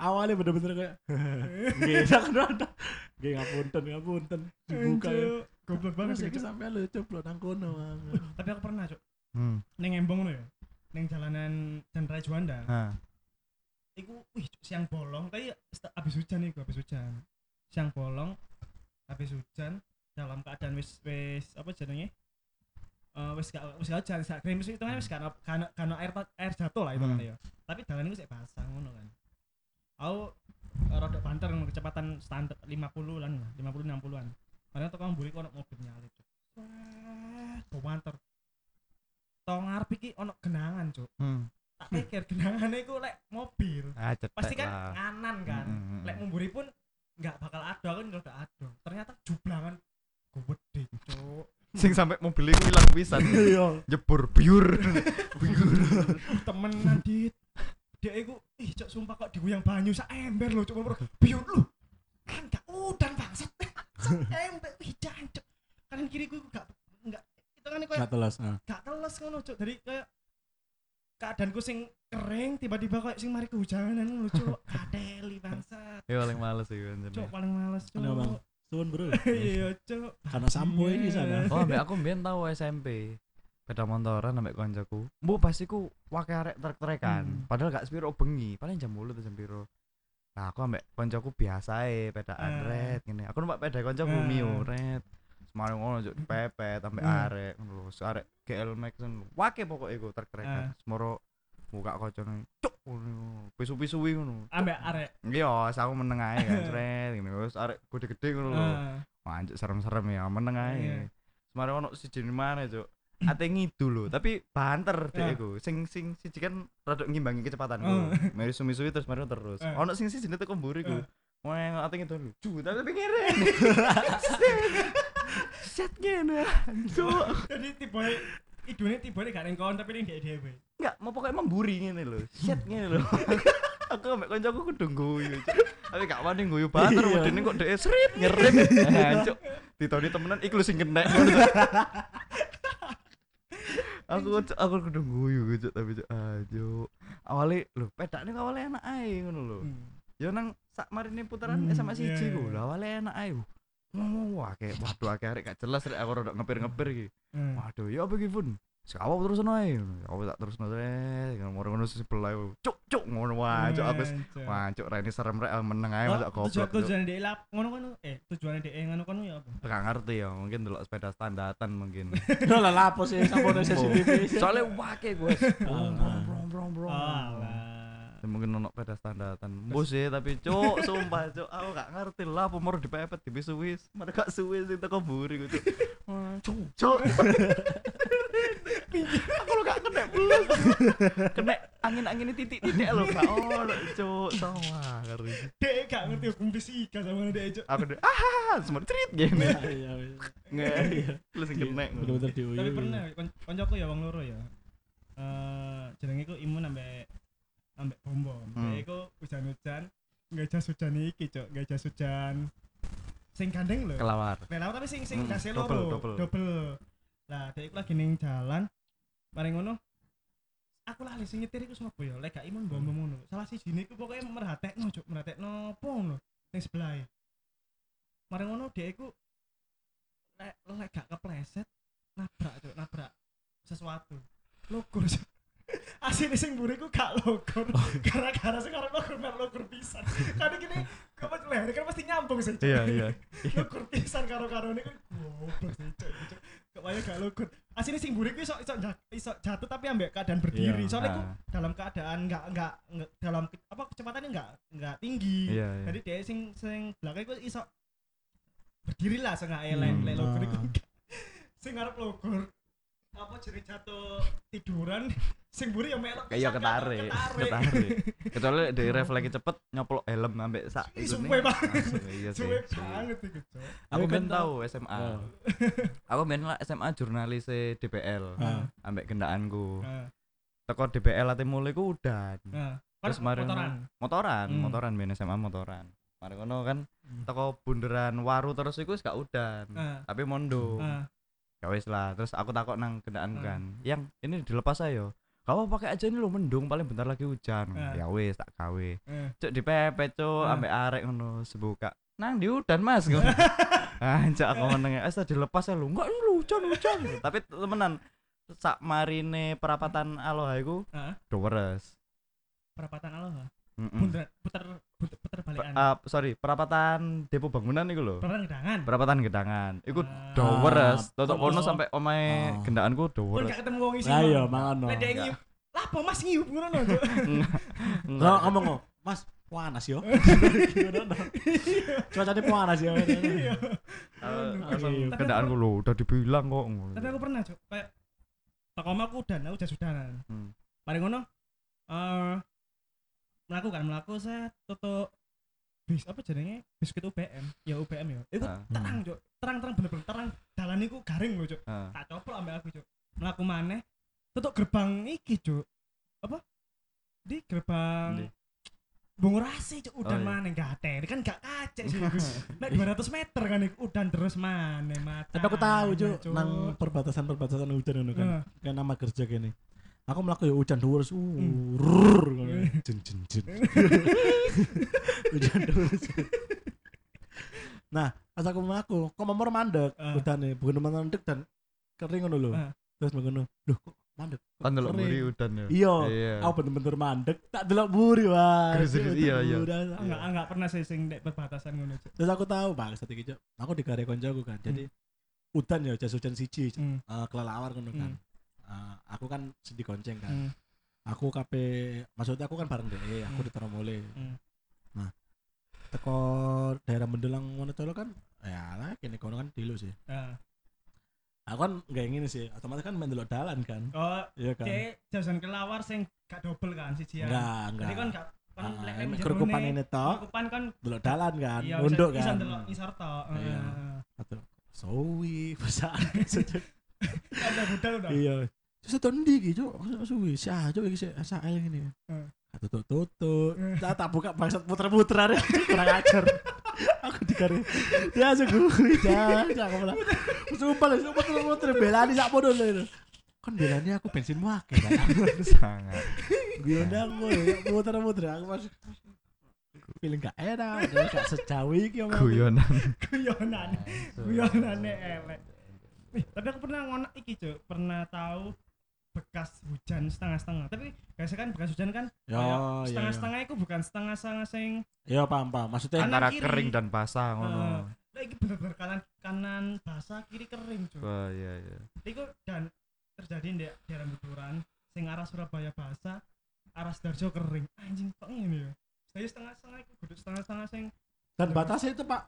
C: Awalnya bener-bener kayak nggih tak ngono. Nggih ngapunten, ngapunten. Dibuka ya.
B: Goblok banget sih.
C: sampean nang kono. Mang.
B: Tapi aku pernah, Cuk.
A: hmm.
B: Ning Embong ngono ya. Ning jalanan Jalan Raya Juanda. Iku wih siang bolong tapi habis hujan iku, habis hujan. Siang bolong habis hujan dalam keadaan wis wis apa jenenge? Eh wis gak wis gak hujan, gak gerimis itu wis gak ono- gak ono air air jatuh lah itu kan
A: Hmm.
B: ya. Tapi jalan iku sik basah ngono kan. Aku eh, rada banter kecepatan standar 50 lan lah, 50 60-an. Padahal tukang mburi ku ono mobil nyalip. Wah, banter. Tong ngarep iki ono genangan, Cuk.
A: hmm.
B: Tak pikir genangannya iku lek mobil.
A: Ah,
B: Pasti kan
A: lah.
B: nganan kan.
A: Hmm, hmm.
B: Lek memburi pun nggak bakal ada kan udah ada. Ternyata jublangan gede, Cuk.
A: sing sampai mobil iku ilang pisan.
C: Iya.
A: Jebur biur. biur.
B: Temenan dit. Dia iku ih cok sumpah kok diguyang banyu sak ember lho cuk bro. Biur lu. Kan gak udan bangsat. Sak ember wih jancuk. Kanan kiri ku gak enggak itu kan kayak
C: Enggak telas.
B: gak teles ngono cuk. Dari kayak keadaanku sing kering tiba-tiba kayak sing mari kehujanan ngono cuk. Kadeli bangsat.
A: Ya paling males sih anjir.
B: Cuk paling males cuk.
C: Bang? Suwun bro.
B: Iya cuk.
C: Karena sampo ini sana.
A: Oh, ambek aku mbiyen tahu SMP. Beda motoran ambek koncoku. Mbok pasti ku wake arek trek-trekan.
B: Hmm.
A: Padahal gak sepiro bengi, paling jam 8 atau jam piro. Nah, aku ambek koncoku biasa e pedaan
B: Ah.
A: ret ngene. Aku numpak peda koncoku
B: Ah.
A: mio ret. Semarang ngono juk pepet ambek
B: Hmm.
A: arek ngono lho. Arek GL Max ngono. Wake pokoke iku trek-trekan. Semoro buka kocone. Cuk ngono. Pisu-pisuwi ngono.
B: Ambek arek.
A: Iya, aku meneng ae kan, sret ngene. Wis arek gede-gede ngono lho. Wanjuk serem-serem ya, meneng ae.
B: Iya.
A: Semare ono siji mana, Cuk. Ate ngidul lho, tapi banter dek iku. Sing sing siji kan rada ngimbangi kecepatanku.
B: Oh.
A: Mari sumi-sumi terus mari terus.
B: Eh.
A: Ono sing siji teko mburi ku.
B: Eh.
A: Wah, ate ngidul lucu, tapi pinggire. Set ngene. Cuk.
B: Jadi tiba idune tiba gak ning kon tapi ning dhek dhewe.
A: Enggak, mau pokoknya memburi ngene lho. Set ngene lho. aku ambek kancaku kudu guyu. Tapi gak wani guyu banter,
C: Iya.
A: wedine kok dhek srit ngerem. Nah, Cuk. Ditoni temenan iku lho sing kenek. aku aku kudu guyu gitu tapi cuk ajo awalnya lho pedakne awalnya enak ae ngono lho ya nang sak marine putaran
B: Hmm,
A: SMA siji
B: iya,
A: ku
B: iya.
A: lho awalnya enak ae wah kayak waduh akeh arek gak jelas rek aku rada ngepir-ngepir iki
B: Hmm.
A: waduh ya apa iki pun Sekawa terus ae. Aku tak terus rek. Ngono ngono sebelah. Cuk cuk ngono wah cuk aku wis-
B: Anjir.
A: wah cuk rene serem rek meneng ae
B: Oh,
A: masa
B: tujuan
A: goblok. Cuk.
B: tujuan dhek lap ngono kono eh tujuan dhek ngono kono ya apa?
A: Gak ngerti ya, mungkin delok sepeda standatan mungkin.
C: Lo lah lapo sih sampo nang CCTV.
A: Soalnya wake gue. Brong brong brong brong. Ya, mungkin ono peda standatan. Mbus sih tapi cuk, sumpah cuk, aku gak ngerti lah pemur dipepet di suwis. Mereka suwis itu kok buri gitu. Wah, Cuk, cuk. aku lo gak kena belas. Kena angin-angin titik-titik lo gak ono cuk, sama ngeri.
B: Dek gak ngerti hukum fisika sama dek cuk.
A: Aku udah ah, semua cerit gini. Nggak, lu sing kena.
C: Bener-bener diuyu.
B: Tapi pernah kon- koncoku ya wong loro ya. Eh jenenge iku imun ambek ambek bom bom.
A: Hmm.
B: Dek iku hujan-hujan nggak jas hujan iki cuk, nggak jas hujan sing gandeng lho.
A: Kelawar.
B: Relawan tapi sing sing
A: Hmm,
B: dase
A: double,
B: loro,
A: double.
B: double. Lah, iku lagi ning jalan. Mari ngono. Aku lali sing nyetir iku sapa ya? Lek gak imun bom bom ngono. Salah siji niku pokoke merhatekno cuk, merhatekno apa ngono ning sebelah. Mari ngono dek iku lek lek gak kepleset nabrak cuk, nabrak sesuatu. Lokur cuk. Asine sing mburi ku gak lokur. Gara-gara sing arep lokur mer lokur pisan. Kan gini apa leher kan pasti nyambung sih.
A: Iya, iya.
B: Lukur pisan karo-karo ini kan goblok sih wae gak lukur asline sing ku iso iso iso jatuh tapi ambek keadaan berdiri
C: Iya.
B: soalnya ku
A: Ah.
B: dalam keadaan enggak enggak dalam apa kecepatannya enggak enggak tinggi
A: Iya, iya.
B: jadi dia sing sing belakang iku iso berdiri lah sengaja
A: Hmm.
B: lukur iku
C: Ah.
B: enggak. sing ngarep lukur apa jadi jatuh tiduran sing mburi ya melok
A: Kayak ketarik,
B: ketarik.
A: ketarik. Kecuali dari refleks cepet nyoplok helm ambek sak itu
B: suwe
A: nih.
B: banget.
A: Langsung, Iya sih.
B: banget iku cok
A: Aku
C: Tapi
A: ben
C: kan
A: tahu SMA. Aku ben lah SMA jurnalis e DPL
C: Ah.
A: ambek kendaanku. Teko DPL ate mulai ku udan. Terus
B: Kan
A: mari
B: motoran
A: motoran,
B: Hmm.
A: motoran ben SMA motoran. Mari ngono kan
C: Hmm.
A: teko bundaran waru terus iku wis gak udan. Tapi mondo.
B: Nah.
A: Ya lah, terus aku takut nang kendaanku
B: Ah.
A: kan. Yang ini dilepas ayo. Kamu pakai aja ini lo mendung paling bentar lagi hujan.
B: Ah.
A: Ya wis tak gawe.
B: Eh.
A: Cuk dipepet cuk
B: Ah.
A: ambek arek ngono sebuka. Nang di udan Mas. Anjak aku meneng. Eh dilepas ya lu. Enggak lu hujan hujan. Tapi temenan sak marine perapatan Aloha iku
B: Heeh.
A: Doweres.
B: perapatan aloha
A: Heeh.
B: puter puter puter, puter balikan
A: Ah, sorry, perapatan depo bangunan iku lho.
B: perapatan gedangan
A: Perapatan gedangan. Iku
B: Ah.
A: Doweres. Totok
B: Oh.
A: kono sampai omahe
C: Oh.
A: gendaanku
B: pun
A: Doweres.
B: gak ketemu wong isi
C: Lah iya, mangono.
A: Enggak.
B: ngiup lah apa mas ngiup ngono no Cuk?
A: Enggak.
C: Lo ngomong kok, Mas, panas yo. Cuacanya panas yo.
B: Iya.
A: Eh,
C: Iya.
A: Kendaanku
B: aku-
A: lho udah dibilang kok.
B: tapi aku pernah cok kayak tak oma aku udan aku udah sudanan
A: Hmm.
B: mari ngono eh melaku kan melaku saya tutup bis apa jadinya biskuit UBM ya UBM ya itu
A: Ah.
B: terang cok terang terang bener bener terang jalan iku garing loh cok
A: Ah.
B: tak coplok ambek aku cuk mlaku maneh tutup gerbang iki cuk apa di gerbang? Bungurasi cuk udan
A: Oh, iya.
B: maneh gak ada kan gak kacek sih nek 200 meter kan iku udan terus maneh mata
C: Tapi aku tahu.
B: Cuk,
C: nang perbatasan-perbatasan hujan ngono kan.
B: Heeh.
C: Kan nama kerja kene. Aku melaku ya hujan dhuwur.
B: Hmm.
C: Jen jen jen. Hujan dhuwur. Nah, pas aku melaku, kok memor mandek
B: Ah.
C: udane, bukan mandek dan kering ngono lho.
B: Ah.
C: Terus ngono, loh kok mandek? Kok
A: Kan delok
C: kering?"
A: buri udan ya.
C: Iya,
A: Iya.
C: aku bener-bener mandek, tak delok buri wah.
A: Iya, iya.
B: Enggak enggak pernah sih sing dek perbatasan ngono.
C: Terus aku tahu bang, saat iki aku digare koncoku kan. Jadi udan ya jas hujan siji.
B: Hmm.
C: Eh, kelelawar ngono kan. Eh, aku kan sedih gonceng kan.
B: Hmm.
C: Aku kape maksudnya aku kan bareng deh, aku
B: Hmm.
C: diterima mulai.
B: Hmm.
C: Teko daerah Mendelang Wonocolo kan ya lah kene kono kan dulu sih.
B: Ah.
C: Aku kan nggak ingin sih, otomatis kan main dalan kan.
B: Oh,
C: Iya kan.
B: jajan kelawar sing gak double kan siji ya.
C: Enggak, enggak.
B: Jadi kan gak kan lek
C: ini kerukupan toh,
B: Kerukupan kan
C: delok dalan kan,
B: iya
C: unduk
B: bisa
C: kan.
B: delok isor tok.
C: Iya. Atau Sowi, besar.
B: Ada budal udah.
C: Iya. Terus itu ndi iki, Cuk? Suwi, si aja iki si SAL ngene.
B: Hmm.
C: Tutup-tutup.
B: Hmm.
C: Tak tak buka bangsat puter-puter aja. kurang ajar. Aku dikare. Ya sungguh ya, aku malah. Sumpah lho, sumpah puter-puter belani sak podo lho. Kan belani aku bensin kan.
A: Sangat.
C: Gue undang gue puter-puter aku masih feeling gak enak, gak sejauh iki omong.
A: Guyonan.
B: Guyonan. Guyonane elek. Tapi aku pernah ngono iki, Cuk. Pernah tahu bekas hujan setengah-setengah. Tapi biasa kan bekas hujan kan
C: Ya,
B: kayak
C: iya, iya.
B: setengah-setengah itu bukan setengah-setengah sing
C: Iya paham paham. Maksudnya
A: Antara
B: kiri.
A: kering dan basah ngono.
B: Eh, Lah iki bener-bener kanan kanan basah, kiri kering, Cuk.
A: Wah, iya iya.
B: Iku dan terjadi di daerah Buturan sing arah Surabaya basah, arah Sidoarjo kering. Anjing kok ngene ya. Saya setengah-setengah iku kudu setengah-setengah sing
C: dan batasnya itu Pak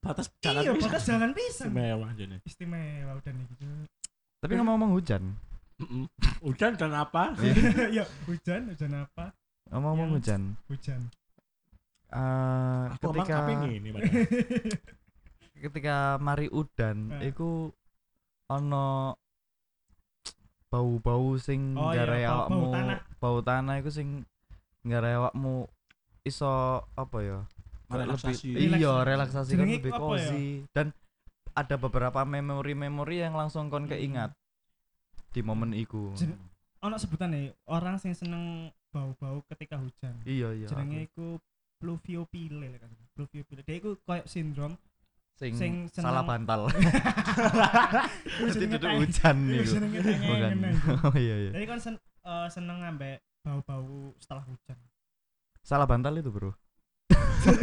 C: batas jalan
B: iya,
C: pisan.
B: batas jalan pisan.
C: Istimewa jadi.
B: Istimewa udah nih gitu.
A: Tapi ngomong-ngomong hujan.
C: Hujan dan apa?
B: ya hujan, hujan apa?
A: Ngomong-ngomong hujan.
B: Hujan.
A: eh,
C: Aku
A: ketika
C: padahal.
A: ketika mari udan
B: Eh.
A: iku ono bau-bau sing
B: Oh iya,
A: garai
B: bau- bau
A: awakmu
B: tanah.
A: bau tanah iku sing garai awakmu iso apa ya
C: Relaksasi.
A: lebih iya
B: Relaksasi.
A: relaksasi kan lebih
B: ya?
A: cozy dan ada beberapa memori-memori yang langsung kon keingat di momen iku
B: Ono sebutan nih orang sing seneng bau-bau ketika hujan.
A: iya iya
B: Jenenge iku pluviopile kan. Pluviopile. Dia iku koyo sindrom
A: sing,
B: sing
A: salah
B: seneng-
A: bantal jadi
B: jenenge
A: duduk
B: teng-
A: hujan
B: jenenge
A: bukan oh iya iya
B: Jadi kan sen, eh, seneng ngambek bau-bau setelah hujan.
A: salah bantal itu bro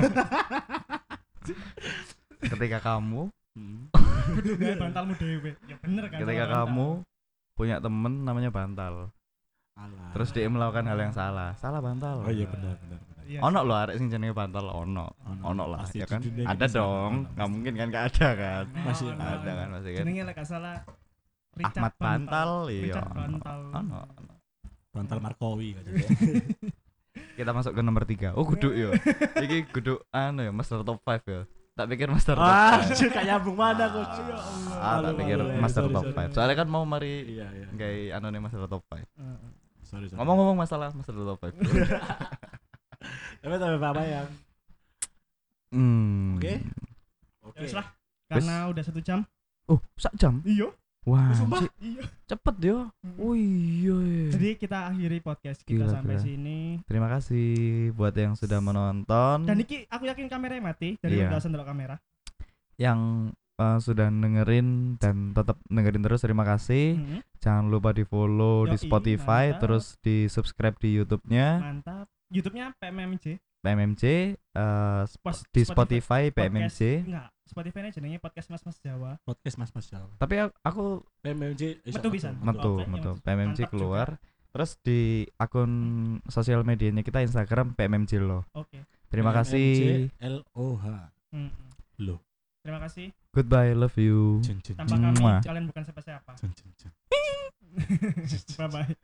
A: ketika kamu
C: Hmm.
B: Bantalmu dhewe. Ya bener kan.
A: ketika
B: salah bantal.
A: Punya temen namanya bantal
C: Alah.
A: terus dia melakukan hal yang salah salah bantal
C: Oh iya benar benar. benar.
B: Iya
A: ono
B: sih.
A: lo arek sing jenenge bantal ono ono lah
C: Pasti
A: ya kan ada dong
C: sama.
A: nggak mungkin kan nggak ada kan
C: Masih
B: Ono,
A: ada
B: ono.
A: kan masih kan
B: Jenenge lek salah Richard
A: Ahmad Bantal iya ono
B: Bantal.
A: ono ono.
C: Bantal Markowi
A: kita masuk ke nomor tiga oh guduk yo iki guduk anu ya master top 5 ya tak pikir master top
C: Ah,
A: 5
C: juga nyambung mana aku.
B: Ah, ya Allah.
A: ah tak pikir
C: malu,
A: master
C: sorry,
A: top
C: sorry.
A: 5 soalnya kan mau mari
C: Iya iya.
A: gay anu nih master top 5
B: Heeh.
C: Sorry sorry.
A: ngomong-ngomong masalah master top 5
C: Tapi tapi apa yang?
A: hmm
C: Oke.
B: Ya wis lah. Karena udah satu jam.
A: oh sak jam
B: Iya.
A: Wah
C: sumpah.
B: Iya.
A: cepet yo oh iya iya.
B: Jadi kita akhiri podcast kita
A: Gila,
B: sampai
A: gila.
B: sini.
A: Terima kasih buat yang sudah menonton,
B: Dan iki aku yakin kameranya mati dari
A: Iya.
B: udah kamera.
A: yang uh, sudah dengerin dan tetap dengerin terus. Terima kasih.
B: Mhm.
A: Jangan lupa di follow di Spotify,
B: mantap.
A: terus di subscribe di YouTube-nya
B: Mantap. YouTube-nya PMMJ.
A: PMMC, uh,
B: Pos-
A: di Spotify PMMC.
B: Podcast- Enggak, Spotify-nya jenenge podcast Mas Mas Jawa.
C: Podcast Mas Mas Jawa.
A: Tapi aku-
C: PMMJ
B: Metu bisa.
A: metu metu
B: Mantap
A: keluar. Terus di akun sosial medianya kita Instagram PMMC lo.
B: Oke.
A: Terima kasih.
C: L O H. Loh.
B: Terima kasih.
A: Goodbye, love you.
B: Tanpa kami
A: Mwah.
B: kalian bukan siapa-siapa. Bye bye.